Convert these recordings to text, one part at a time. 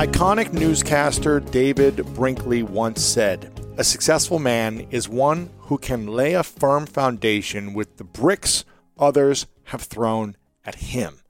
Iconic newscaster David Brinkley once said, A successful man is one who can lay a firm foundation with the bricks others have thrown at him.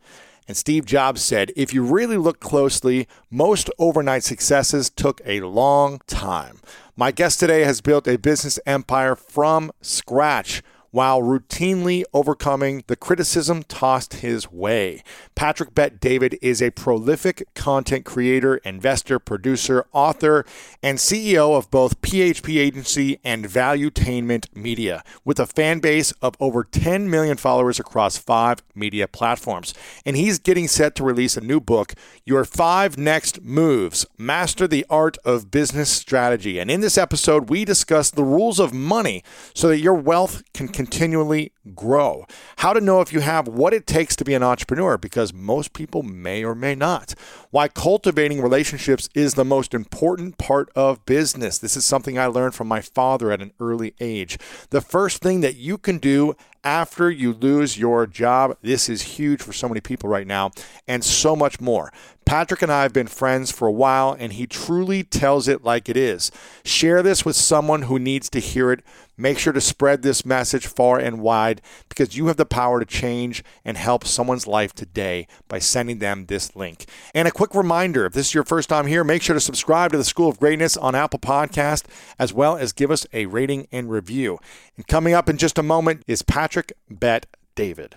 And Steve Jobs said, if you really look closely, most overnight successes took a long time. My guest today has built a business empire from scratch while routinely overcoming the criticism tossed his way. Patrick Bet David is a prolific content creator, investor, producer, author, and CEO of both PHP Agency and Valuetainment Media, with a fan base of over 10 million followers across five media platforms. And he's getting set to release a new book, Your Five Next Moves Master the Art of Business Strategy. And in this episode, we discuss the rules of money so that your wealth can continually grow. How to know if you have what it takes to be an entrepreneur, because most people may or may not. Why cultivating relationships is the most important part of business. This is something I learned from my father at an early age. The first thing that you can do after you lose your job. This is huge for so many people right now, and so much more. Patrick and I have been friends for a while, and he truly tells it like it is. Share this with someone who needs to hear it. Make sure to spread this message far and wide because you have the power to change and help someone's life today by sending them this link. And a quick reminder if this is your first time here, make sure to subscribe to the School of Greatness on Apple Podcast, as well as give us a rating and review. And coming up in just a moment is Patrick Bet David.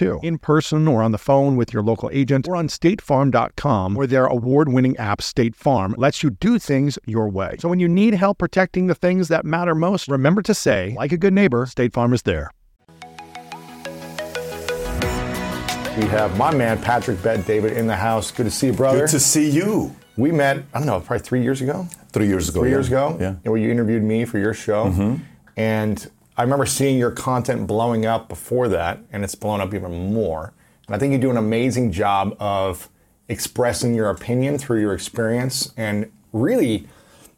too, in person or on the phone with your local agent or on statefarm.com, where their award winning app, State Farm, lets you do things your way. So when you need help protecting the things that matter most, remember to say, like a good neighbor, State Farm is there. We have my man Patrick Bet David in the house. Good to see you, brother. Good to see you. We met, I don't know, probably three years ago. Three years ago. Three yeah. years ago. Yeah. Where you interviewed me for your show, mm-hmm. and I remember seeing your content blowing up before that, and it's blown up even more. And I think you do an amazing job of expressing your opinion through your experience and really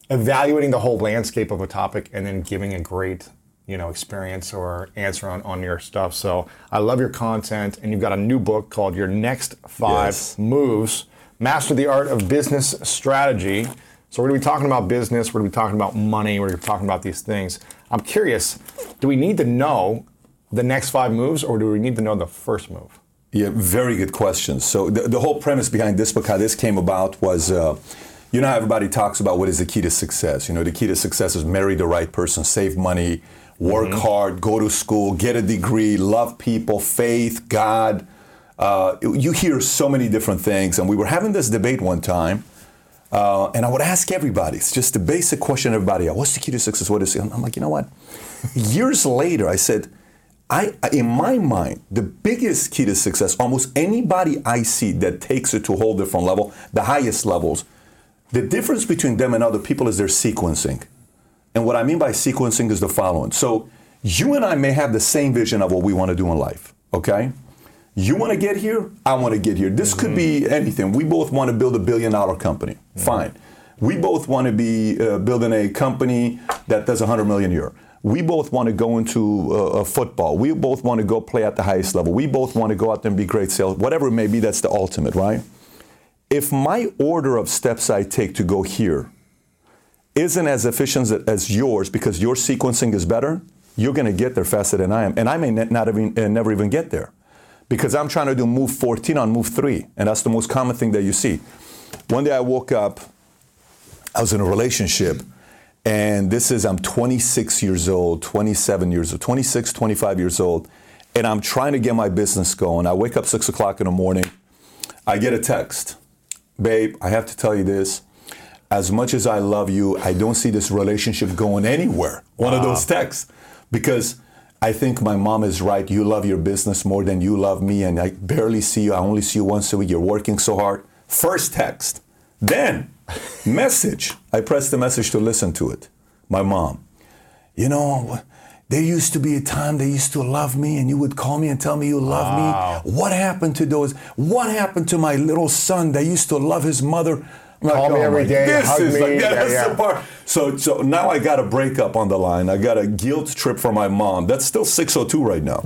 evaluating the whole landscape of a topic and then giving a great you know experience or answer on, on your stuff so i love your content and you've got a new book called your next five yes. moves master the art of business strategy so we're going to be talking about business we're going to be talking about money we're going to be talking about these things I'm curious, do we need to know the next five moves or do we need to know the first move? Yeah, very good question. So the, the whole premise behind this book, how this came about was, uh, you know how everybody talks about what is the key to success. You know, the key to success is marry the right person, save money, work mm-hmm. hard, go to school, get a degree, love people, faith, God. Uh, you hear so many different things. And we were having this debate one time uh, and I would ask everybody, it's just the basic question everybody, what's the key to success? What is it? I'm like, you know what? Years later, I said, I, in my mind, the biggest key to success, almost anybody I see that takes it to a whole different level, the highest levels, the difference between them and other people is their sequencing. And what I mean by sequencing is the following. So you and I may have the same vision of what we want to do in life, okay? You want to get here, I want to get here. This mm-hmm. could be mm-hmm. anything. We both want to build a billion dollar company. Mm-hmm. Fine. We both want to be uh, building a company that does 100 million a year. We both want to go into uh, football. We both want to go play at the highest level. We both want to go out there and be great sales. Whatever it may be, that's the ultimate, right? If my order of steps I take to go here isn't as efficient as yours because your sequencing is better, you're going to get there faster than I am. And I may not even, uh, never even get there because I'm trying to do move 14 on move 3, and that's the most common thing that you see. One day I woke up, I was in a relationship, and this is, I'm 26 years old, 27 years old, 26, 25 years old, and I'm trying to get my business going. I wake up 6 o'clock in the morning, I get a text. Babe, I have to tell you this. As much as I love you, I don't see this relationship going anywhere. One wow. of those texts. Because I think my mom is right. You love your business more than you love me, and I barely see you. I only see you once a week. You're working so hard. First text. Then, message. I press the message to listen to it. My mom. You know, there used to be a time they used to love me, and you would call me and tell me you love wow. me. What happened to those? What happened to my little son that used to love his mother? Like, Call me oh every day. This is me. Like, yeah, that's yeah. the part. So, so now I got a breakup on the line. I got a guilt trip from my mom. That's still 602 right now.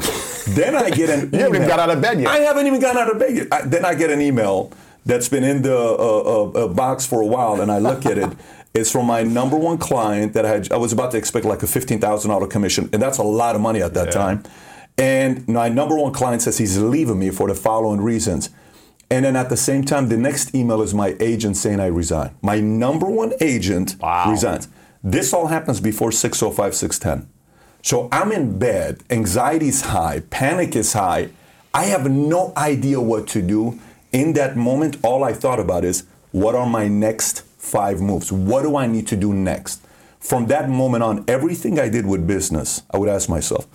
then I get an. you haven't even got out of bed yet. I haven't even gotten out of bed yet. I, then I get an email that's been in the uh, uh, uh, box for a while, and I look at it. It's from my number one client that I had. I was about to expect like a fifteen thousand dollar commission, and that's a lot of money at that yeah. time. And my number one client says he's leaving me for the following reasons. And then at the same time, the next email is my agent saying I resign. My number one agent wow. resigns. This all happens before 605, 610. So I'm in bed, anxiety is high, panic is high. I have no idea what to do. In that moment, all I thought about is what are my next five moves? What do I need to do next? From that moment on, everything I did with business, I would ask myself,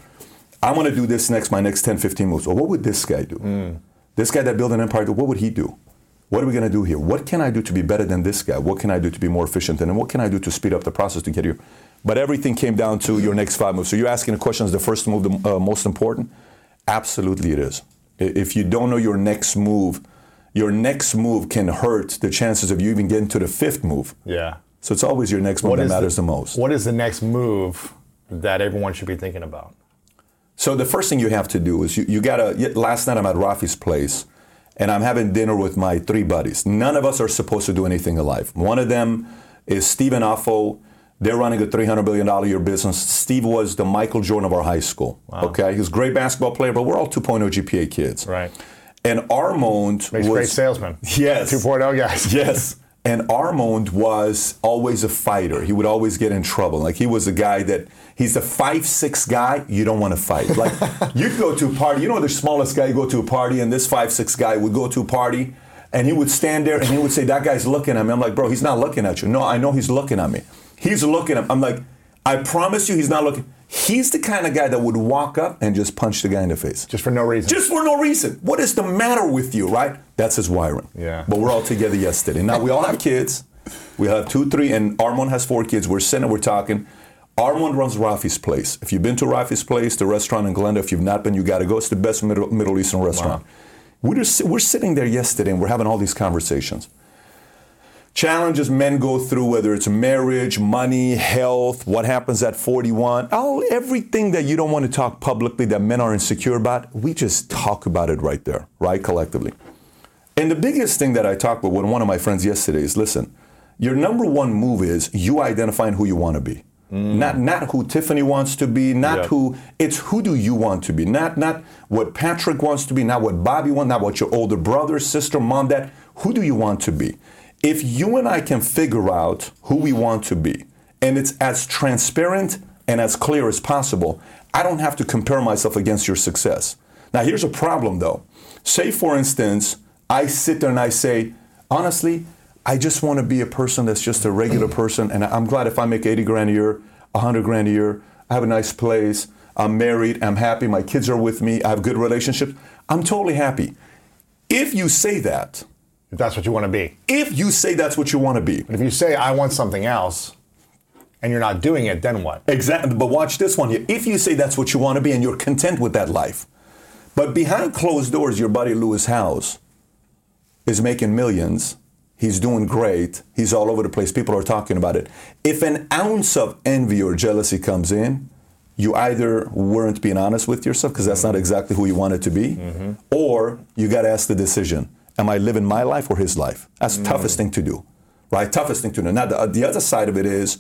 I'm gonna do this next, my next 10, 15 moves. Or what would this guy do? Mm. This guy that built an empire, what would he do? What are we going to do here? What can I do to be better than this guy? What can I do to be more efficient? And what can I do to speed up the process to get here? But everything came down to your next five moves. So you're asking the question, is the first move the uh, most important? Absolutely it is. If you don't know your next move, your next move can hurt the chances of you even getting to the fifth move. Yeah. So it's always your next move what that matters the, the most. What is the next move that everyone should be thinking about? So the first thing you have to do is you, you gotta. Last night I'm at Rafi's place, and I'm having dinner with my three buddies. None of us are supposed to do anything in life. One of them is Stephen Offo. They're running a $300 billion a year business. Steve was the Michael Jordan of our high school. Wow. Okay, he was a great basketball player, but we're all 2.0 GPA kids. Right. And Armond Makes was great salesman. Yes. 2.0 guys. Yes. And Armond was always a fighter. He would always get in trouble. Like he was a guy that he's a five six guy. You don't want to fight. Like you'd go to a party. You know the smallest guy. You go to a party, and this five six guy would go to a party, and he would stand there and he would say, "That guy's looking at me." I'm like, "Bro, he's not looking at you." No, I know he's looking at me. He's looking at. Me. I'm like, I promise you, he's not looking. He's the kind of guy that would walk up and just punch the guy in the face. Just for no reason. Just for no reason. What is the matter with you, right? That's his wiring. Yeah. But we're all together yesterday. Now we all have kids. We have two, three, and Armond has four kids. We're sitting, we're talking. Armond runs Rafi's Place. If you've been to Rafi's Place, the restaurant in Glendale, if you've not been, you got to go. It's the best Middle, Middle Eastern restaurant. Wow. We're, just, we're sitting there yesterday and we're having all these conversations challenges men go through, whether it's marriage, money, health, what happens at 41, all everything that you don't want to talk publicly that men are insecure about, we just talk about it right there, right, collectively. And the biggest thing that I talked with one of my friends yesterday is listen, your number one move is you identifying who you want to be. Mm. Not not who Tiffany wants to be, not who it's who do you want to be. Not not what Patrick wants to be, not what Bobby wants, not what your older brother, sister, mom, dad. Who do you want to be? if you and I can figure out who we want to be, and it's as transparent and as clear as possible, I don't have to compare myself against your success. Now, here's a problem though. Say, for instance, I sit there and I say, honestly, I just want to be a person that's just a regular person, and I'm glad if I make 80 grand a year, 100 grand a year, I have a nice place, I'm married, I'm happy, my kids are with me, I have good relationships, I'm totally happy. If you say that, if that's what you want to be. If you say that's what you want to be. But if you say, I want something else, and you're not doing it, then what? Exactly. But watch this one here. If you say that's what you want to be and you're content with that life, but behind closed doors, your buddy Lewis Howes is making millions. He's doing great. He's all over the place. People are talking about it. If an ounce of envy or jealousy comes in, you either weren't being honest with yourself because that's not exactly who you wanted to be, mm-hmm. or you got to ask the decision Am I living my life or his life? That's the mm. toughest thing to do, right? Toughest thing to do. Now, the, the other side of it is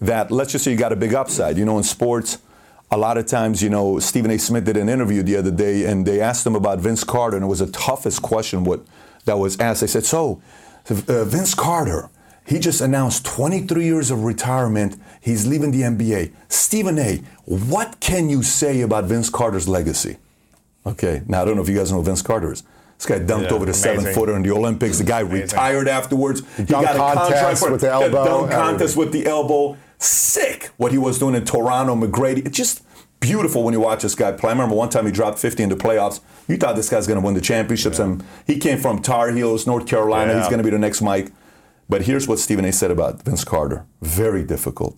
that let's just say you got a big upside. You know, in sports, a lot of times, you know, Stephen A. Smith did an interview the other day, and they asked him about Vince Carter, and it was the toughest question what that was asked. They said, "So, uh, Vince Carter, he just announced 23 years of retirement. He's leaving the NBA. Stephen A. What can you say about Vince Carter's legacy?" Okay, now I don't know if you guys know who Vince Carter is. This guy dunked yeah, over the seven footer in the Olympics. The guy amazing. retired afterwards. He, he got a contract for with the elbow. Dunk contest with the elbow. Sick what he was doing in Toronto, McGrady. It just beautiful when you watch this guy play. I remember one time he dropped 50 in the playoffs. You thought this guy's going to win the championships, yeah. and he came from Tar Heels, North Carolina. Yeah. He's going to be the next Mike. But here's what Stephen A. said about Vince Carter. Very difficult.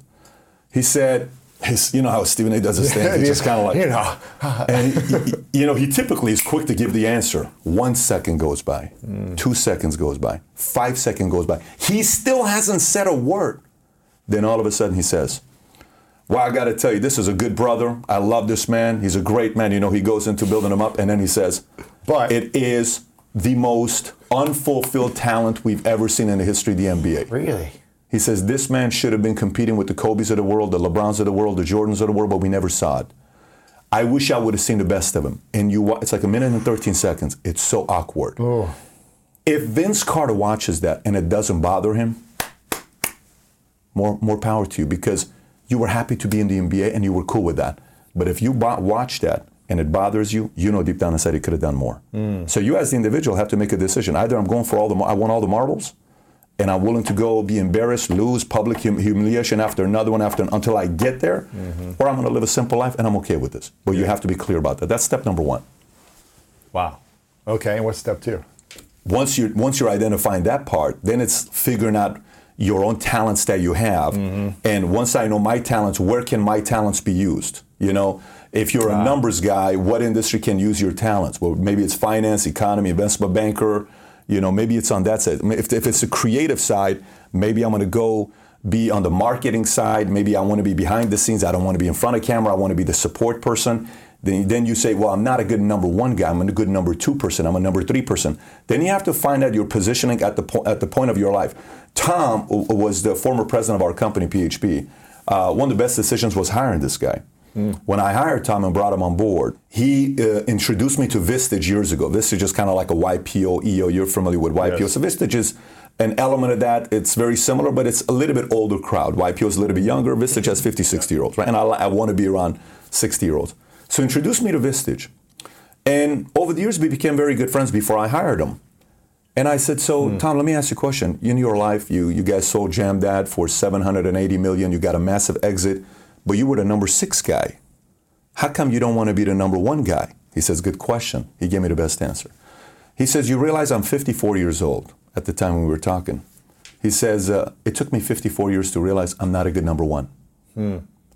He said his, you know how Stephen A. does his thing. He's just kind of like, you know, and he, you know, he typically is quick to give the answer. One second goes by, mm. two seconds goes by, five seconds goes by. He still hasn't said a word. Then all of a sudden he says, "Well, I got to tell you, this is a good brother. I love this man. He's a great man. You know, he goes into building him up, and then he says, but it is the most unfulfilled talent we've ever seen in the history of the NBA. Really." He says this man should have been competing with the Kobe's of the world, the LeBrons of the world, the Jordans of the world, but we never saw it. I wish I would have seen the best of him. And you, it's like a minute and 13 seconds. It's so awkward. Oh. If Vince Carter watches that and it doesn't bother him, more more power to you because you were happy to be in the NBA and you were cool with that. But if you watch that and it bothers you, you know deep down inside he could have done more. Mm. So you as the individual have to make a decision. Either I'm going for all the, I want all the marbles, and I'm willing to go be embarrassed, lose public hum- humiliation after another one after until I get there, mm-hmm. or I'm going to live a simple life and I'm okay with this. But yeah. you have to be clear about that. That's step number one. Wow. Okay, and what's step two? Once you're once you're identifying that part, then it's figuring out your own talents that you have. Mm-hmm. And once I know my talents, where can my talents be used? You know, if you're wow. a numbers guy, what industry can use your talents? Well, maybe it's finance, economy, investment banker you know, maybe it's on that side. If, if it's a creative side, maybe I'm going to go be on the marketing side. Maybe I want to be behind the scenes. I don't want to be in front of camera. I want to be the support person. Then, then you say, well, I'm not a good number one guy. I'm a good number two person. I'm a number three person. Then you have to find out your positioning at the, po- at the point of your life. Tom was the former president of our company, PHP. Uh, one of the best decisions was hiring this guy. When I hired Tom and brought him on board, he uh, introduced me to Vistage years ago. Vistage is kind of like a YPO, EO. You're familiar with YPO. Yes. So Vistage is an element of that. It's very similar, but it's a little bit older crowd. YPO is a little bit younger. Vistage has 50, 60 year olds, right? And I, I want to be around 60 year olds. So introduced me to Vistage. And over the years, we became very good friends before I hired him. And I said, so Tom, let me ask you a question. In your life, you you guys sold Jamdat for 780 million. You got a massive exit, but you were the number six guy. How come you don't want to be the number one guy? He says, good question. He gave me the best answer. He says, you realize I'm 54 years old at the time we were talking. He says, uh, it took me 54 years to realize I'm not a good number one.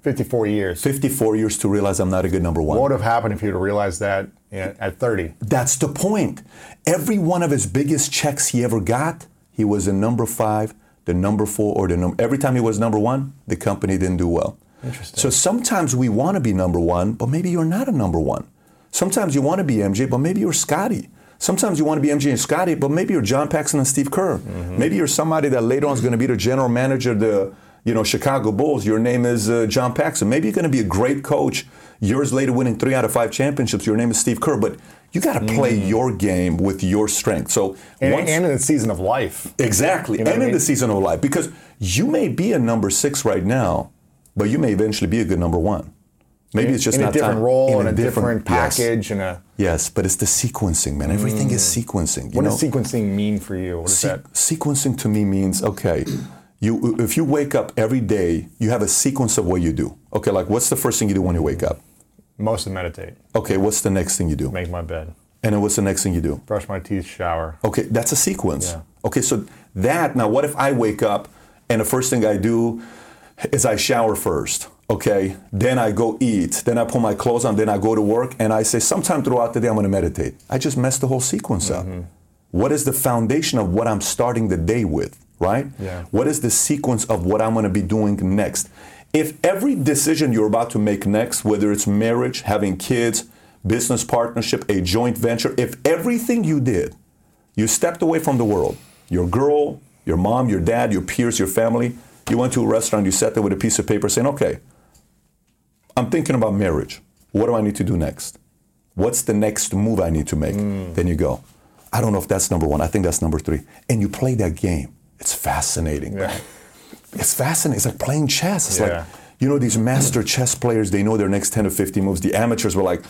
54 years. 54 years to realize I'm not a good number one. What would have happened if you'd realized that at 30? That's the point. Every one of his biggest checks he ever got, he was a number five, the number four, or the number. Every time he was number one, the company didn't do well. Interesting. So sometimes we want to be number one, but maybe you're not a number one. Sometimes you want to be MJ, but maybe you're Scottie. Sometimes you want to be MJ and Scottie, but maybe you're John Paxson and Steve Kerr. Mm-hmm. Maybe you're somebody that later on is going to be the general manager the you know Chicago Bulls. Your name is uh, John Paxson. Maybe you're going to be a great coach. Years later, winning three out of five championships. Your name is Steve Kerr, but you got to play your game with your strength. So And, once- and in the season of life. Exactly. You know and in the season of life. Because you may be a number six right now, but you may eventually be a good number one. Maybe it's just in not a different time. role in and a different, yes. package and a. Yes, but it's the sequencing, man. Everything is sequencing. You What know? does sequencing mean for you? What is Se- that? sequencing to me means okay. You, if you wake up every day, you have a sequence of what you do. Okay, like what's the first thing you do when you wake up? Mostly meditate, Okay, what's the next thing you do? make my bed, And then what's the next thing you do? brush my teeth, shower. Okay, that's a sequence. Yeah. Okay, so that now, what if I wake up and the first thing I do is I shower first? Okay, then I go eat, then I put my clothes on, then I go to work, and I say sometime throughout the day I'm going to meditate. I just messed the whole sequence up. Mm-hmm. What is the foundation of what I'm starting the day with? Right? Yeah. What is the sequence of what I'm going to be doing next? If every decision you're about to make next, whether it's marriage, having kids, business partnership, a joint venture, if everything you did you stepped away from the world. Your girl, your mom, your dad, your peers, your family. You went to a restaurant, you sat there with a piece of paper saying, okay, I'm thinking about marriage. What do I need to do next? What's the next move I need to make? Mm. Then you go, I don't know if that's number one. I think that's number three. And you play that game. It's fascinating. Yeah. It's fascinating. It's like playing chess. It's Yeah. like, you know, these master chess players, they know their next 10 or 15 moves. The amateurs were like,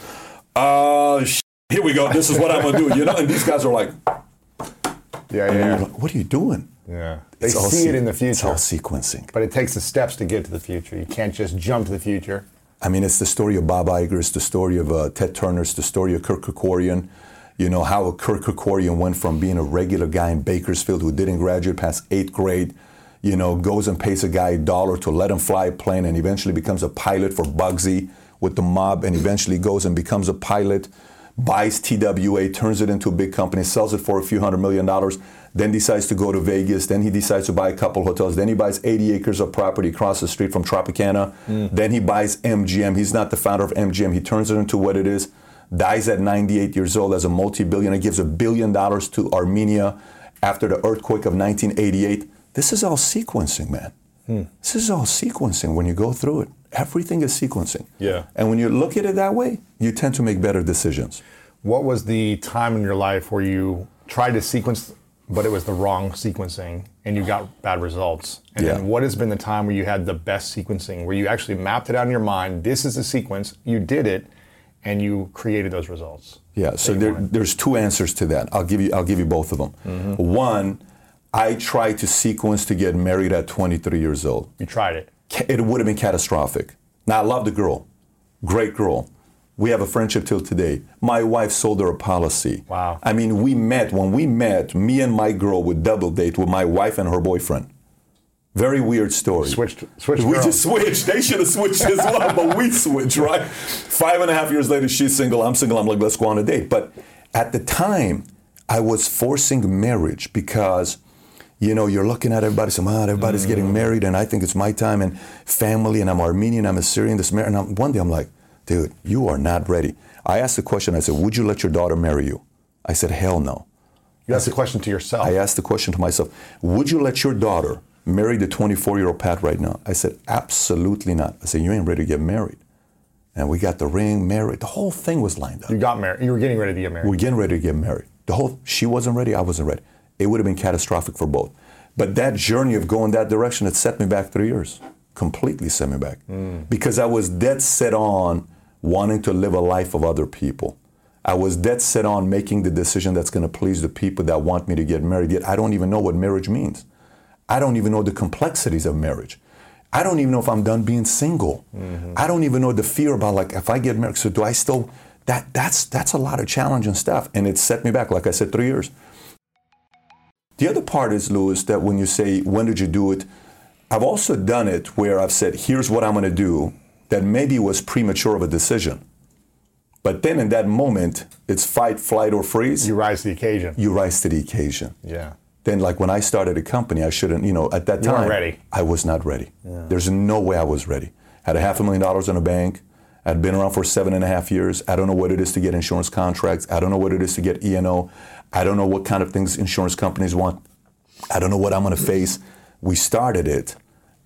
uh, sh- here we go. This is what I'm going to do, you know? And these guys are like, Yeah, yeah. like, what are you doing? Yeah. They It's see it in the future. It's all sequencing. But it takes the steps to get to the future. You can't just jump to the future. I mean, it's the story of Bob Iger, it's the story of uh, Ted Turner, it's the story of Kirk Kerkorian. You know, how Kirk Kerkorian went from being a regular guy in Bakersfield who didn't graduate past eighth grade, you know, goes and pays a guy a dollar to let him fly a plane and eventually becomes a pilot for Bugsy with the mob and eventually goes and becomes a pilot, buys TWA, turns it into a big company, sells it for a few hundred million dollars, then decides to go to Vegas, then he decides to buy a couple hotels, then he buys 80 acres of property across the street from Tropicana, mm. then he buys MGM. He's not the founder of MGM. He turns it into what it is, dies at 98 years old as a multi-billionaire, gives a billion dollars to Armenia after the earthquake of 1988. This is all sequencing, man. Hmm. This is all sequencing when you go through it. Everything is sequencing. Yeah. And when you look at it that way, you tend to make better decisions. What was the time in your life where you tried to sequence, but it was the wrong sequencing and you got bad results? And Yeah. then what has been the time where you had the best sequencing, where you actually mapped it out in your mind? This is the sequence, you did it, and you created those results. Yeah, so there, there's two answers to that. I'll give you I'll give you both of them. Mm-hmm. One, I tried to sequence to get married at 23 years old. You tried it. It would have been catastrophic. Now I love the girl, great girl. We have a friendship till today. My wife sold her a policy. Wow. I mean, we met when we met. Me and my girl would double date with my wife and her boyfriend. Very weird story. Switched- switched We just switched. They should have switched as well, but we switched, right? Five and a half years later, she's single. I'm single. I'm like, let's go on a date. But at the time, I was forcing marriage because, you know, you're looking at everybody saying, ah, "Man, everybody's mm. getting married, and I think it's my time." And family, and I'm Armenian, I'm Assyrian. This marriage, and I'm, one day I'm like, dude, you are not ready. I asked the question, I said, would you let your daughter marry you? I said, hell no. You asked the question to yourself. I asked the question to myself, would you let your daughter marry the 24 year old Pat right now? I said, absolutely not. I said, you ain't ready to get married. And we got the ring, married. The whole thing was lined up. you got married. You were getting ready to get married. We're getting ready to get married. The whole she wasn't ready, I wasn't ready. It would have been catastrophic for both. But that journey of going that direction, it set me back three years. Completely set me back. Hmm. Because I was dead set on wanting to live a life of other people. I was dead set on making the decision that's going to please the people that want me to get married. Yet I don't even know what marriage means. I don't even know the complexities of marriage. I don't even know if I'm done being single. Mm-hmm. I don't even know the fear about like if I get married. So do I still? That that's that's a lot of challenging stuff, and it set me back. Like I said, three years. The other part is, Lewis, that when you say when did you do it, I've also done it where I've said here's what I'm going to do. That maybe was premature of a decision, but then in that moment, it's fight, flight, or freeze. You rise to the occasion. you rise to the occasion yeah. Then like when I started a company, I shouldn't, you know, at that You time, ready. I was not ready. There's no way I was ready. Had a half a million dollars in a bank. I'd been around for seven and a half years. I don't know what it is to get insurance contracts. I don't know what it is to get E&O. I don't know what kind of things insurance companies want. I don't know what I'm going to face. We started it,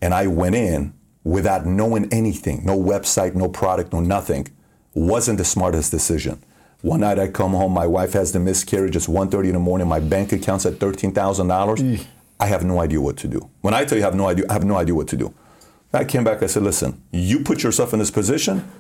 and I went in without knowing anything. No website, no product, no nothing. Wasn't the smartest decision. One night I come home, my wife has the miscarriage. It's 1.30 in the morning. My bank account's at $13,000. I have no idea what to do. When I tell you I have no idea, I have no idea what to do. I came back, I said, listen, you put yourself in this position,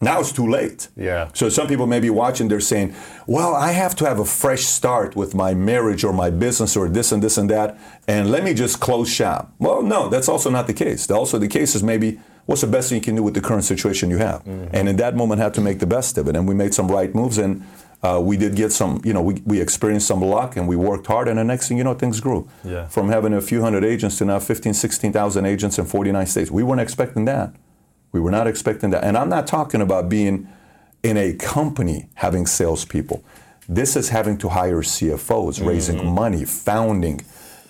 now it's too late. Yeah. So some people may be watching, they're saying, well, I have to have a fresh start with my marriage or my business or this and this and that, and let me just close shop. Well, no, that's also not the case. Also, the case is maybe what's the best thing you can do with the current situation you have? And in that moment, had to make the best of it. And we made some right moves, and uh, we did get some, you know, we, we experienced some luck and we worked hard, and the next thing you know, things grew. Yeah. From having a few hundred agents to now 15, 16,000 agents in 49 states. We weren't expecting that. We were not expecting that. And I'm not talking about being in a company having salespeople. This is having to hire CFOs, raising money, founding.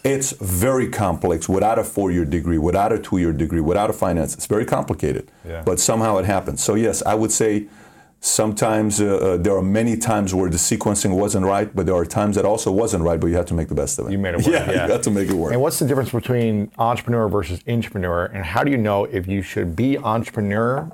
It's very complex without a four year degree, without a two year degree, without a finance. It's very complicated. Yeah. But somehow it happens. So, yes, I would say sometimes uh, uh, there are many times where the sequencing wasn't right, but there are times that also wasn't right, but you had to make the best of it. You made it work, Yeah, yeah. you had to make it work. And what's the difference between entrepreneur versus intrapreneur? And how do you know if you should be entrepreneur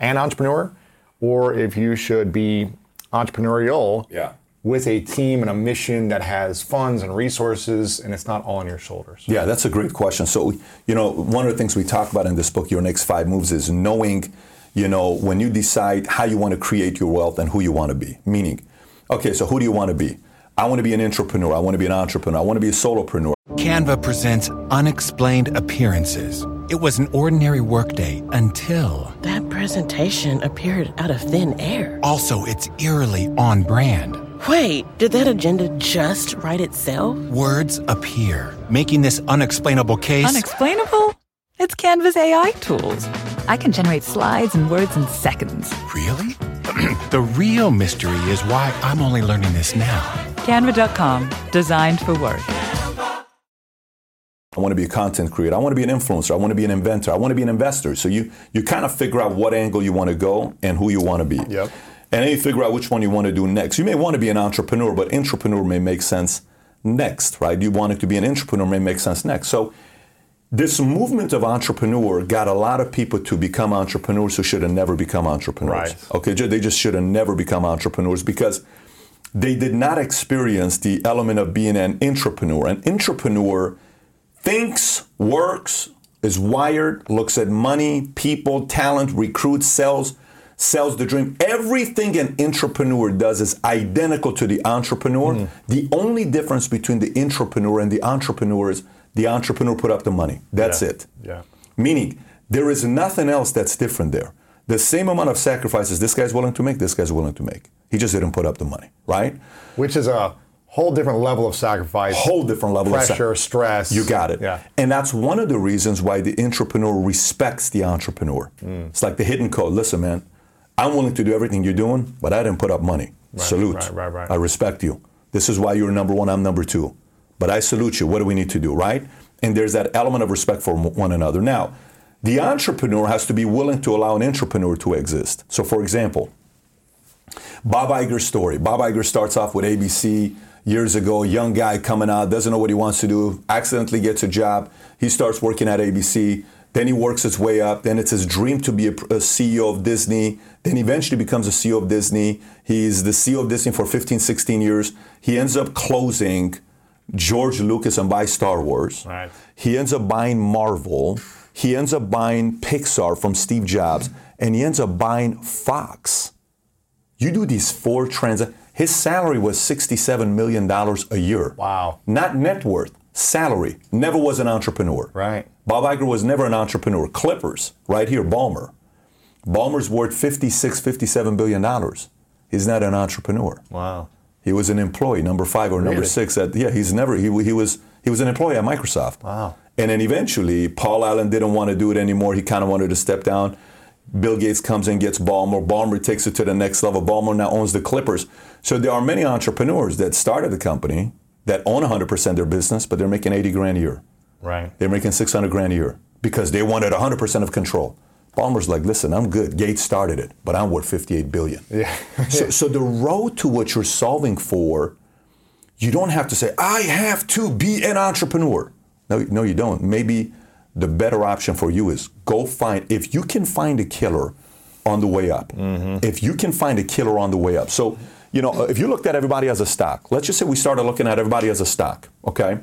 and entrepreneur, or if you should be entrepreneurial Yeah. With a team and a mission that has funds and resources, and it's not all on your shoulders? Yeah, that's a great question. So, you know, one of the things we talk about in this book, Your Next Five Moves, is knowing, you know, when you decide how you want to create your wealth and who you want to be. Meaning, okay, so who do you want to be? I want to be an entrepreneur. I want to be an intrapreneur. I want to be a solopreneur. Canva presents Unexplained Appearances. It was an ordinary workday until. That presentation appeared out of thin air. Also, it's eerily on brand. Wait, did that agenda just write itself? Words appear, making this unexplainable case. Unexplainable? It's Canva's AI tools. I can generate slides and words in seconds. really? the real mystery is why I'm only learning this now. Canva.com, designed for work. I want to be a content creator. I want to be an influencer. I want to be an inventor. I want to be an investor. So you you kind of figure out what angle you want to go and who you want to be. Yep. And then you figure out which one you want to do next. You may want to be an entrepreneur, but entrepreneur may make sense next, right? You want it to be an entrepreneur may make sense next. So this movement of entrepreneur got a lot of people to become entrepreneurs who should have never become entrepreneurs. Right. Okay, they just should have never become entrepreneurs because they did not experience the element of being an entrepreneur. An entrepreneur thinks, works, is wired, looks at money, people, talent, recruits, sells, sells the dream. Everything an entrepreneur does is identical to the entrepreneur. The only difference between the entrepreneur and the entrepreneur is the entrepreneur put up the money. That's Yeah. it. Yeah. Meaning, there is nothing else that's different there. The same amount of sacrifices this guy's willing to make, this guy's willing to make. He just didn't put up the money, right? Which is a whole different level of sacrifice. Whole different level of sac- pressure, stress. You got it. Yeah. And that's one of the reasons why the entrepreneur respects the entrepreneur. Mm. It's like the hidden code. Listen, man, I'm willing to do everything you're doing, but I didn't put up money. salute. right, right, right. I respect you. This is why you're number one, I'm number two. But I salute you. What do we need to do, right? And there's that element of respect for one another. Now, The entrepreneur has to be willing to allow an intrapreneur to exist. So, for example, Bob Iger's story. Bob Iger starts off with ABC years ago, young guy coming out, doesn't know what he wants to do, accidentally gets a job. He starts working at ABC. Then he works his way up. Then it's his dream to be a, a, CEO of Disney. Then eventually becomes a CEO of Disney. He's the CEO of Disney for 15, 16 years. He ends up closing George Lucas and buy Star Wars. Right. He ends up buying Marvel. He ends up buying Pixar from Steve Jobs. And he ends up buying Fox. You do these four transactions. His salary was $67 million a year. Wow. Not net worth, salary. Never was an entrepreneur. Right. Bob Iger was never an entrepreneur. Clippers, right here, Ballmer. Ballmer's worth 56, 57 billion dollars. He's not an entrepreneur. Wow. He was an employee, number five or number Really? six. At yeah, he's never he, he was he was an employee at Microsoft. Wow. And then eventually, Paul Allen didn't want to do it anymore. He kind of wanted to step down. Bill Gates comes in, gets Ballmer. Ballmer takes it to the next level. Ballmer now owns the Clippers. So there are many entrepreneurs that started the company that own 100% of their business, but they're making 80 grand a year. Right. They're making 600 grand a year because they wanted 100% of control. Ballmer's like, listen, I'm good. Gates started it, but I'm worth 58 billion. Yeah. so, so the road to what you're solving for, you don't have to say, I have to be an entrepreneur. No, no, you don't. Maybe the better option for you is go find, if you can find a killer on the way up, mm-hmm. if you can find a killer on the way up. So, you know, if you looked at everybody as a stock, let's just say we started looking at everybody as a stock, okay?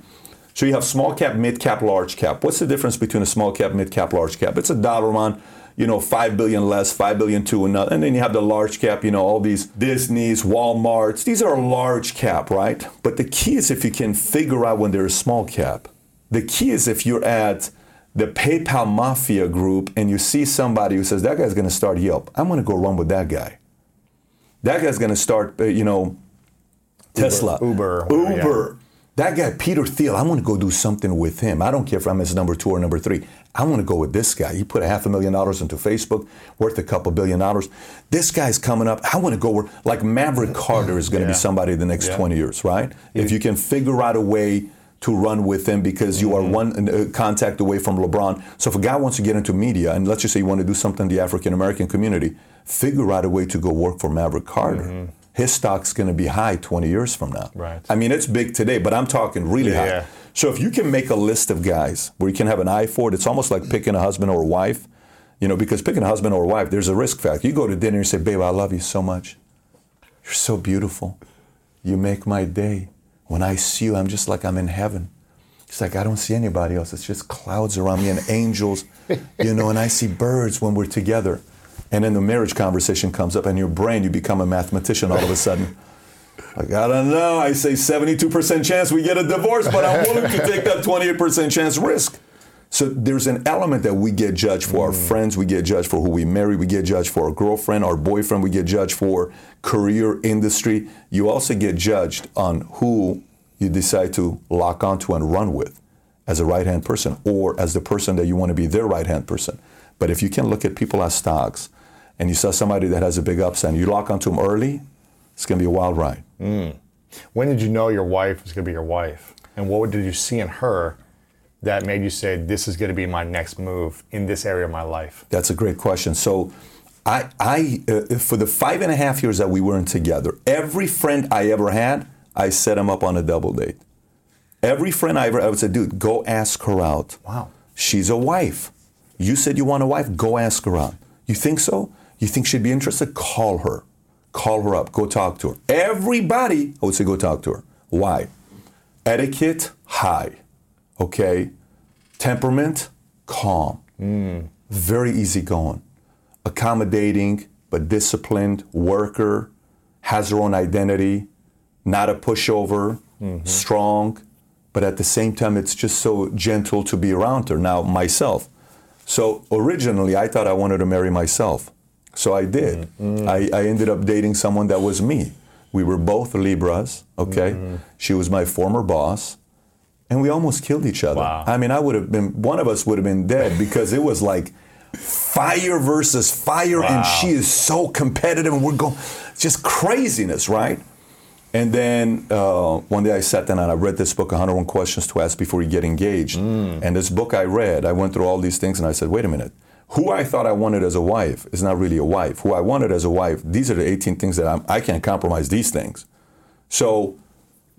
So you have small cap, mid cap, large cap. What's the difference between a small cap, mid cap, large cap? It's a dollar amount, you know, five billion less, five billion to another, and then you have the large cap. You know, all these Disney's, WalMarts. These are large cap, right? But the key is if you can figure out when they're a small cap. The key is if you're at the PayPal Mafia group and you see somebody who says that guy's going to start Yelp, I'm going to go run with that guy. That guy's going to start, uh, you know, Tesla, Uber, whatever, Uber. That guy, Peter Thiel, I want to go do something with him. I don't care if I'm his number two or number three. I want to go with this guy. He put a half a million dollars into Facebook, worth a couple billion dollars. This guy's coming up. I want to go where, like Maverick Carter is going to be somebody the next Yeah. 20 years, right? If you can figure out a way to run with him because you are Mm-hmm. one uh, contact away from LeBron. So if a guy wants to get into media, and let's just say you want to do something in the African American community, figure out a way to go work for Maverick Carter. His stock's going to be high 20 years from now. Right. I mean, it's big today, but I'm talking really high. Yeah. So if you can make a list of guys where you can have an eye for it, it's almost like picking a husband or a wife. You know, because picking a husband or a wife, there's a risk factor. You go to dinner and say, "Babe, I love you so much. You're so beautiful. You make my day. When I see you, I'm just like I'm in heaven." It's like I don't see anybody else. It's just clouds around me and angels, you know, and I see birds when we're together. And then the marriage conversation comes up, and your brain, you become a mathematician all of a sudden. Like, I don't know. I say 72% chance we get a divorce, but I'm willing to take that 28% chance risk. So there's an element that we get judged for our mm. friends, we get judged for who we marry, we get judged for our girlfriend, our boyfriend, we get judged for career, industry. You also get judged on who you decide to lock onto and run with as a right hand person or as the person that you want to be their right hand person. But if you can look at people as stocks and you saw somebody that has a big upside and you lock onto them early, it's going to be a wild ride. When did you know your wife was going to be your wife? And what did you see in her that made you say, this is going to be my next move in this area of my life? That's a great question. So, I, I uh, for the five and a half years that we weren't together, every friend I ever had, I set him up on a double date. Every friend I ever, I would say, dude, go ask her out. Wow. She's a wife. You said you want a wife, go ask her out. You think so? You think she'd be interested? Call her. Call her up. Go talk to her. Everybody, I would say, go talk to her. Why? Etiquette, high. Okay. Temperament, calm. Hmm. Very easygoing. Accommodating, but disciplined, worker, has her own identity, not a pushover, mm-hmm. strong, but at the same time, it's just so gentle to be around her. Now, myself. So originally, I thought I wanted to marry myself. So I did. Mm, mm. I, I ended up dating someone that was me. We were both Libras, okay? Mm, she was my former boss, and we almost killed each other. Wow. I mean, I would have been, one of us would have been dead because it was like fire versus fire, and she is so competitive, and we're going, just craziness, right? And then uh, one day I sat down and I read this book, 101 Questions to Ask Before You Get Engaged. And this book I read, I went through all these things and I said, wait a minute. Who I thought I wanted as a wife is not really a wife. Who I wanted as a wife, these are the 18 things that I'm, I can't compromise these things. So,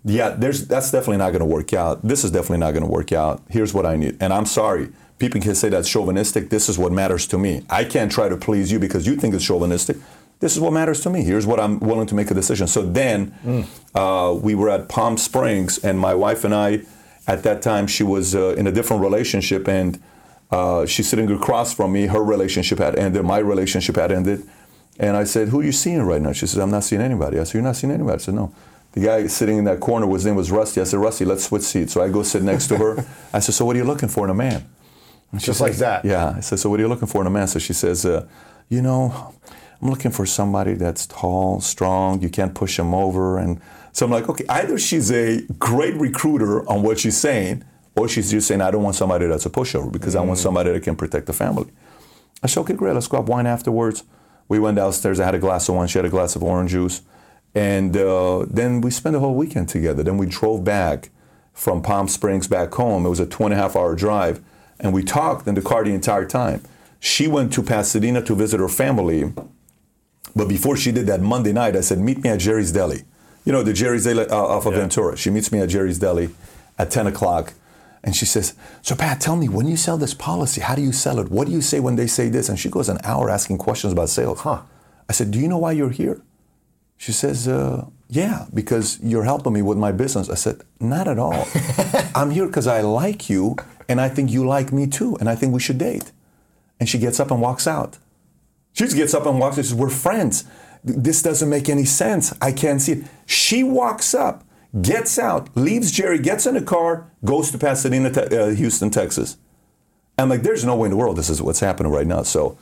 yeah, there's that's definitely not going to work out. This is definitely not going to work out. Here's what I need. And I'm sorry. People can say that's chauvinistic. This is what matters to me. I can't try to please you because you think it's chauvinistic. This is what matters to me. Here's what I'm willing to make a decision. So then uh, we were at Palm Springs, and my wife and I, at that time, she was uh, in a different relationship, and uh, she's sitting across from me. Her relationship had ended. My relationship had ended. And I said, Who are you seeing right now? She says, I'm not seeing anybody. I said, You're not seeing anybody? I said, No. The guy sitting in that corner, his name was Rusty. I said, Rusty, let's switch seats. So I go sit next to her. I said, So what are you looking for in a man? Just like that. Yeah. I said, So what are you looking for in a man? So she says, uh, You know, I'm looking for somebody that's tall, strong, you can't push him over. And so I'm like, Okay, either she's a great recruiter on what she's saying, or she's just saying, I don't want somebody that's a pushover because I want somebody that can protect the family. I said, okay, great, let's go have wine afterwards. We went downstairs. I had a glass of wine. She had a glass of orange juice. And uh, then we spent the whole weekend together. Then we drove back from Palm Springs back home. It was a two and a half hour drive. And we talked in the car the entire time. She went to Pasadena to visit her family. But before she did that Monday night, I said, meet me at Jerry's Deli. You know, the Jerry's Deli uh, off of Ventura. She meets me at Jerry's Deli at 10 o'clock. And she says, So, Pat, tell me, when you sell this policy, how do you sell it? What do you say when they say this? And she goes an hour asking questions about sales. Huh. I said, Do you know why you're here? She says, uh, Yeah, because you're helping me with my business. I said, Not at all. I'm here because I like you and I think you like me too. And I think we should date. And she gets up and walks out. She just gets up and walks out. She says, We're friends. This doesn't make any sense. I can't see it. She walks up, gets out, leaves Jerry, gets in a car, goes to Pasadena, Te- uh, Houston, Texas. I'm like, there's no way in the world this is what's happening right now. So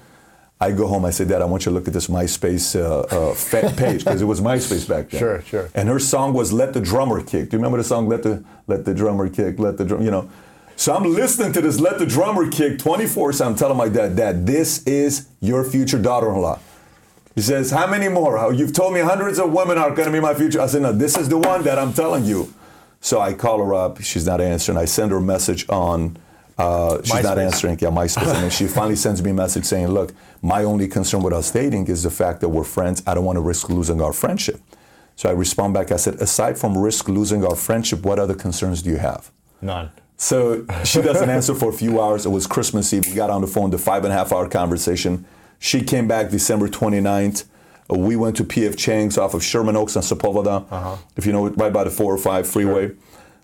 I go home. I say, Dad, I want you to look at this MySpace uh, uh, page because it was MySpace back then. Sure, sure. And her song was "Let the Drummer Kick." Do you remember the song "Let the Let the Drummer Kick"? Let the drum, you know. So I'm listening to this "Let the Drummer Kick" 24. So I'm telling my dad, Dad, this is your future daughter-in-law. He says, How many more? You've told me hundreds of women are going to be my future. I said, No, this is the one that I'm telling you. So I call her up. She's not answering. I send her a message on. Uh, she's not answering. Yeah, MySpace. and she finally sends me a message saying, Look, my only concern with us dating is the fact that we're friends. I don't want to risk losing our friendship. So I respond back. I said, Aside from risk losing our friendship, what other concerns do you have? None. So she doesn't answer for a few hours. It was Christmas Eve. We got on the phone, the five and a half hour conversation. She came back December 29th. Uh, We went to P.F. Chang's off of Sherman Oaks and Sepulveda, if you know it, right by the 405 freeway.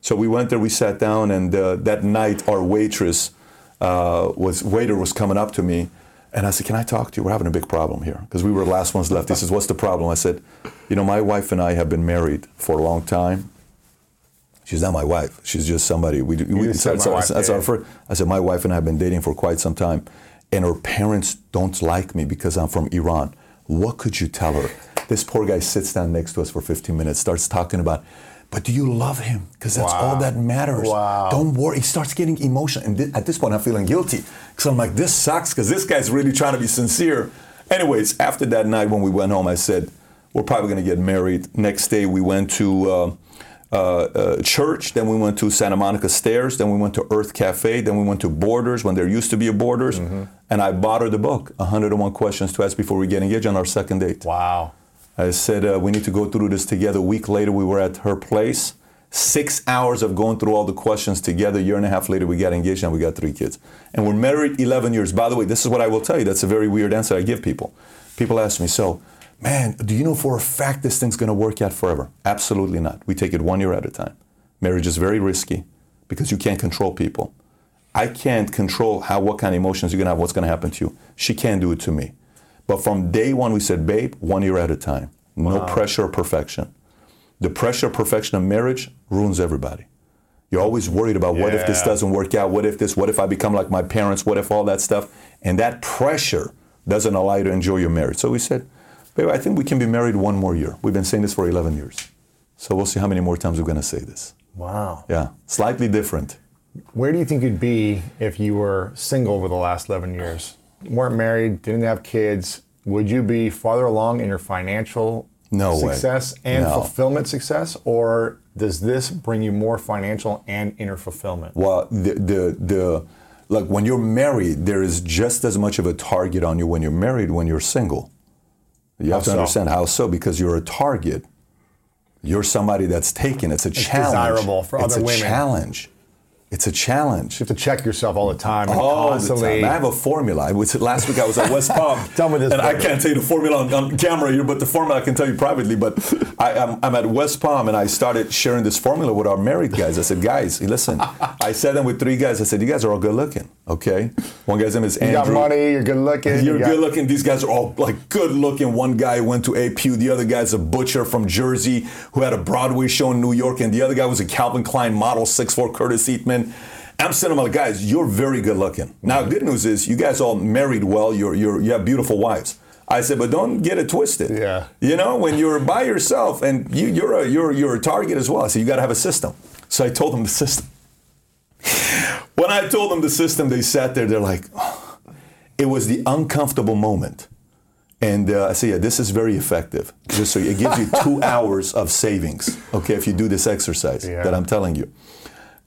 So we went there, we sat down, and uh, that night our waitress uh, was, waiter was coming up to me. And I said, Can I talk to you? We're having a big problem here. Because we were the last ones left. He says, What's the problem? I said, You know, my wife and I have been married for a long time. She's not my wife. She's just somebody. We, we that's, wife, that's yeah. our first. I said my wife and I have been dating for quite some time, and her parents don't like me because I'm from Iran. What could you tell her? This poor guy sits down next to us for 15 minutes, starts talking about, but do you love him? Because that's all that matters. Wow. Don't worry. He starts getting emotional, and thi- at this point, I'm feeling guilty because I'm like, this sucks because this guy's really trying to be sincere. Anyways, after that night when we went home, I said, we're probably going to get married. Next day, we went to. Uh, uh, uh, church, then we went to Santa Monica Stairs, then we went to Earth Cafe, then we went to Borders when there used to be a Borders, and I bought her the book, 101 Questions to Ask Before We Get Engaged, on our second date. Wow. I said, uh, we need to go through this together. A week later, we were at her place. Six hours of going through all the questions together. A year and a half later, we got engaged and we got three kids. And we're married 11 years. By the way, this is what I will tell you. That's a very weird answer I give people. People ask me, so, man, do you know for a fact this thing's going to work out forever? Absolutely not. We take it one year at a time. Marriage is very risky because you can't control people. I can't control how what kind of emotions you're gonna have, what's gonna happen to you. She can't do it to me. But from day one, we said, babe, one year at a time. No pressure or perfection. The pressure of perfection of marriage ruins everybody. You're always worried about what if this doesn't work out? What if this? What if I become like my parents? What if all that stuff? And that pressure doesn't allow you to enjoy your marriage. So we said, babe, I think we can be married one more year. We've been saying this for 11 years. So we'll see how many more times we're going to say this. Wow. Yeah, slightly different. Where do you think you'd be if you were single over the last 11 years? weren't married, didn't have kids. Would you be farther along in your financial No way. success and No. fulfillment success, or does this bring you more financial and inner fulfillment? Well, the the the like when you're married, there is just as much of a target on you when you're married when you're single. You have to so? understand how so because you're a target. You're somebody that's taken. It's a challenge. desirable for it's other a challenge. It's a challenge. You have to check yourself all the time. and All the constantly. time. I have a formula. I was, last week I was at West Palm. Tell me this And I can't tell you the formula on, on camera here, but the formula I can tell you privately. But I, I'm, I'm at West Palm and I started sharing this formula with our married guys. I said, guys, listen. I sat them with three guys. I said, you guys are all good looking, okay? One guy's name is Andrew. you got money. You're good looking. You're you got- good looking. These guys are all like good looking. One guy went to APU. The other guy's a butcher from Jersey who had a Broadway show in New York. And the other guy was a Calvin Klein model, 6'4 Curtis Eatman. I'm sitting there like, guys, you're very good looking. Now, good news is you guys all married well. You're, you're, you have beautiful wives. I said, but don't get it twisted. Yeah. You know, when you're by yourself and you, you're, a, you're, you're a target as well. I said, you got to have a system. So I told them the system. when I told them the system, they sat there. They're like, it was the uncomfortable moment. And uh, I say, yeah, this is very effective. Just so it gives you two hours of savings, okay, if you do this exercise Yeah. that I'm telling you.